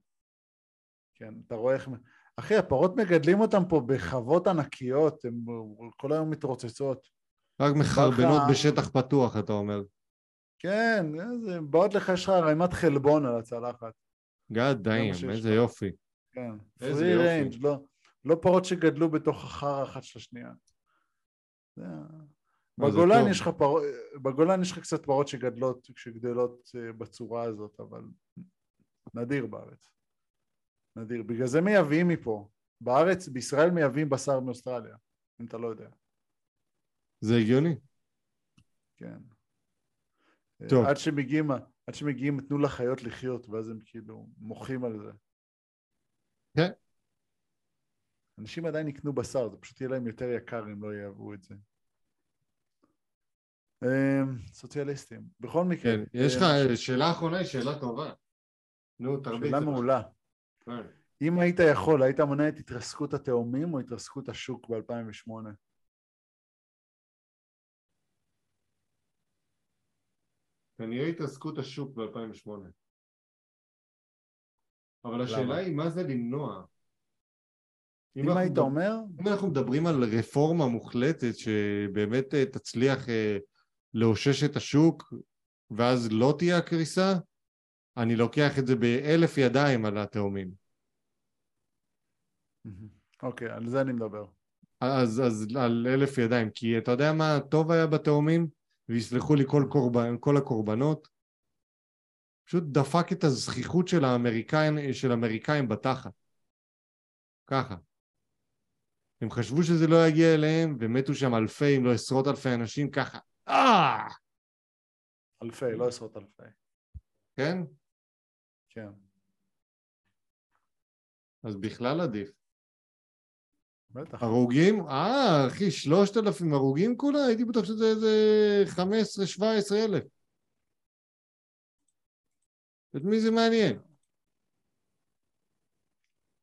כן, אתה רואה איך... אחי, הפרות מגדלים אותם פה בחוות ענקיות, הן כל היום מתרוצצות. רק מחרבנות ככה- בשטח פתוח, אתה אומר. כן, זה, באות לך, יש לך ערימת חלבון על הצלחת. God damn, איזה לך. יופי. כן, איזה free range, לא, לא פרות שגדלו בתוך החרא אחת של השנייה. זה בגולן. יש לך פרות, בגולן יש לך קצת פרות שגדלות, שגדלות אה, בצורה הזאת, אבל נדיר בארץ. נדיר. בגלל זה מייבאים מפה. בארץ, בישראל מייבאים בשר מאוסטרליה, אם אתה לא יודע. זה הגיוני. כן. טוב. עד שמגיעים, עד שמגיעים, תנו לחיות לחיות, ואז הם כאילו מוחים על זה. כן. אנשים עדיין יקנו בשר, זה פשוט יהיה להם יותר יקר אם לא יאהבו את זה. אמ, סוציאליסטים. בכל מקרה. כן, יש לך אמ, שאלה אחרונה, היא שאלה טובה. נו, תרביץ. שאלה מעולה. כן. אם היית יכול, היית מונע את התרסקות התאומים או התרסקות השוק ב-2008? כנראה התרסקות השוק ב-2008. אבל? השאלה היא מה זה למנוע. אם אנחנו היית אומר, אם אנחנו מדברים על רפורמה מוחלטת שבאמת אה, תצליח אה, לאושש את השוק ואז לא תהיה הקריסה, אני לוקח את זה באלף ידיים על התאומים. אוקיי, על זה אני מדבר. אז, אז על אלף ידיים, כי אתה יודע מה טוב היה בתאומים? ויסלחו לי כל, קורבן, כל הקורבנות, פשוט דפק את הזכיחות של האמריקאים, של האמריקאים בתחת. ככה. הם חשבו שזה לא יגיע אליהם, ומתו שם אלפי, אם לא עשרות אלפי אנשים, ככה. אה! אלפי, לא עשרות אלפי. כן? כן. אז בכלל עדיף. בטח. הרוגים? אה, אחי, שלושת אלפים הרוגים כולה? הייתי בטוח שזה איזה חמש עשרה, שבע עשרה אלף. את מי זה מעניין?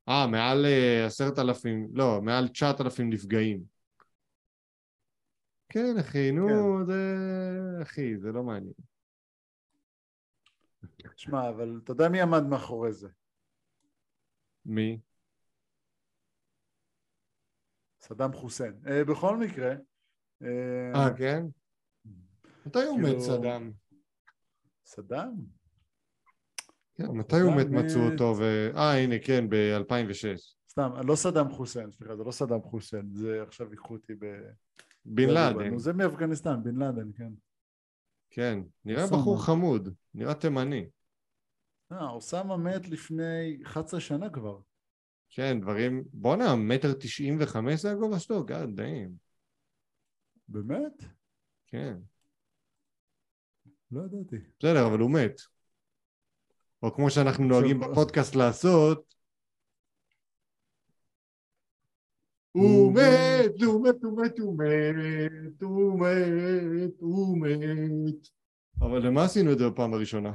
אה, מעל אה, עשרת אלפים, לא, מעל תשעת אלפים נפגעים. כן, אחי, נו, כן. זה... אחי, זה לא מעניין. שמע, אבל אתה יודע מי עמד מאחורי זה? מי? סדאם חוסיין. אה, בכל מקרה, אה, אה, כן? מתי כאילו- סדאם? סדאם? כן, מתי הוא מת מצאו מת- אותו? אה, הנה, כן, ב-2006. סתם, לא סדאם חוסיין, סליחה, זה לא סדאם חוסיין, זה עכשיו ייקחו אותי ב... בן לאדן. זה מאפגניסטן, בן לאדן, כן. כן, נראה. בחור חמוד, נראה תימני. אה, אוסאמה מת לפני 11 שנה כבר. כן, דברים... בואנה, מטר תשעים וחמש זה הגובה שלו? גאד דיים. באמת? כן. לא ידעתי. בסדר, אבל הוא מת. או כמו שאנחנו נוהגים בפודקאסט לעשות, הוא הוא מת, הוא מת, הוא מת, הוא מת, הוא מת, הוא מת. אבל למה עשינו את זה בפעם הראשונה?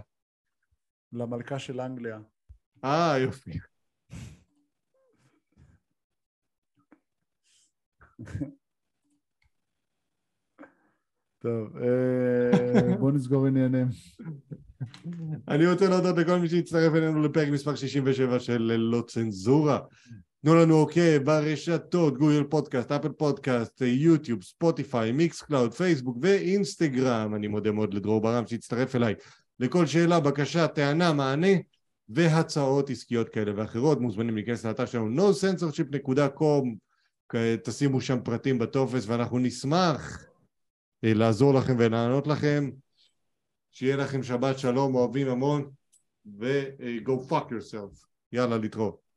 למלכה של אנגליה. אה, יופי. טוב, אה, בוא נסגור עניינים. אני רוצה להודות לכל מי שהצטרף אלינו לפרק מספר 67 של ללא צנזורה. תנו לנו אוקיי ברשתות, גוגל פודקאסט, אפל פודקאסט, יוטיוב, ספוטיפיי, מיקס קלאוד, פייסבוק ואינסטגרם. אני מודה מאוד לדרור ברם שהצטרף אליי. לכל שאלה, בקשה, טענה, מענה והצעות עסקיות כאלה ואחרות, מוזמנים להיכנס לאתר שלנו nocensorship.com, תשימו שם פרטים בטופס ואנחנו נשמח אה, לעזור לכם ולענות לכם. שיהיה לכם שבת שלום, אוהבים המון, ו-go fuck yourself. יאללה, להתראות.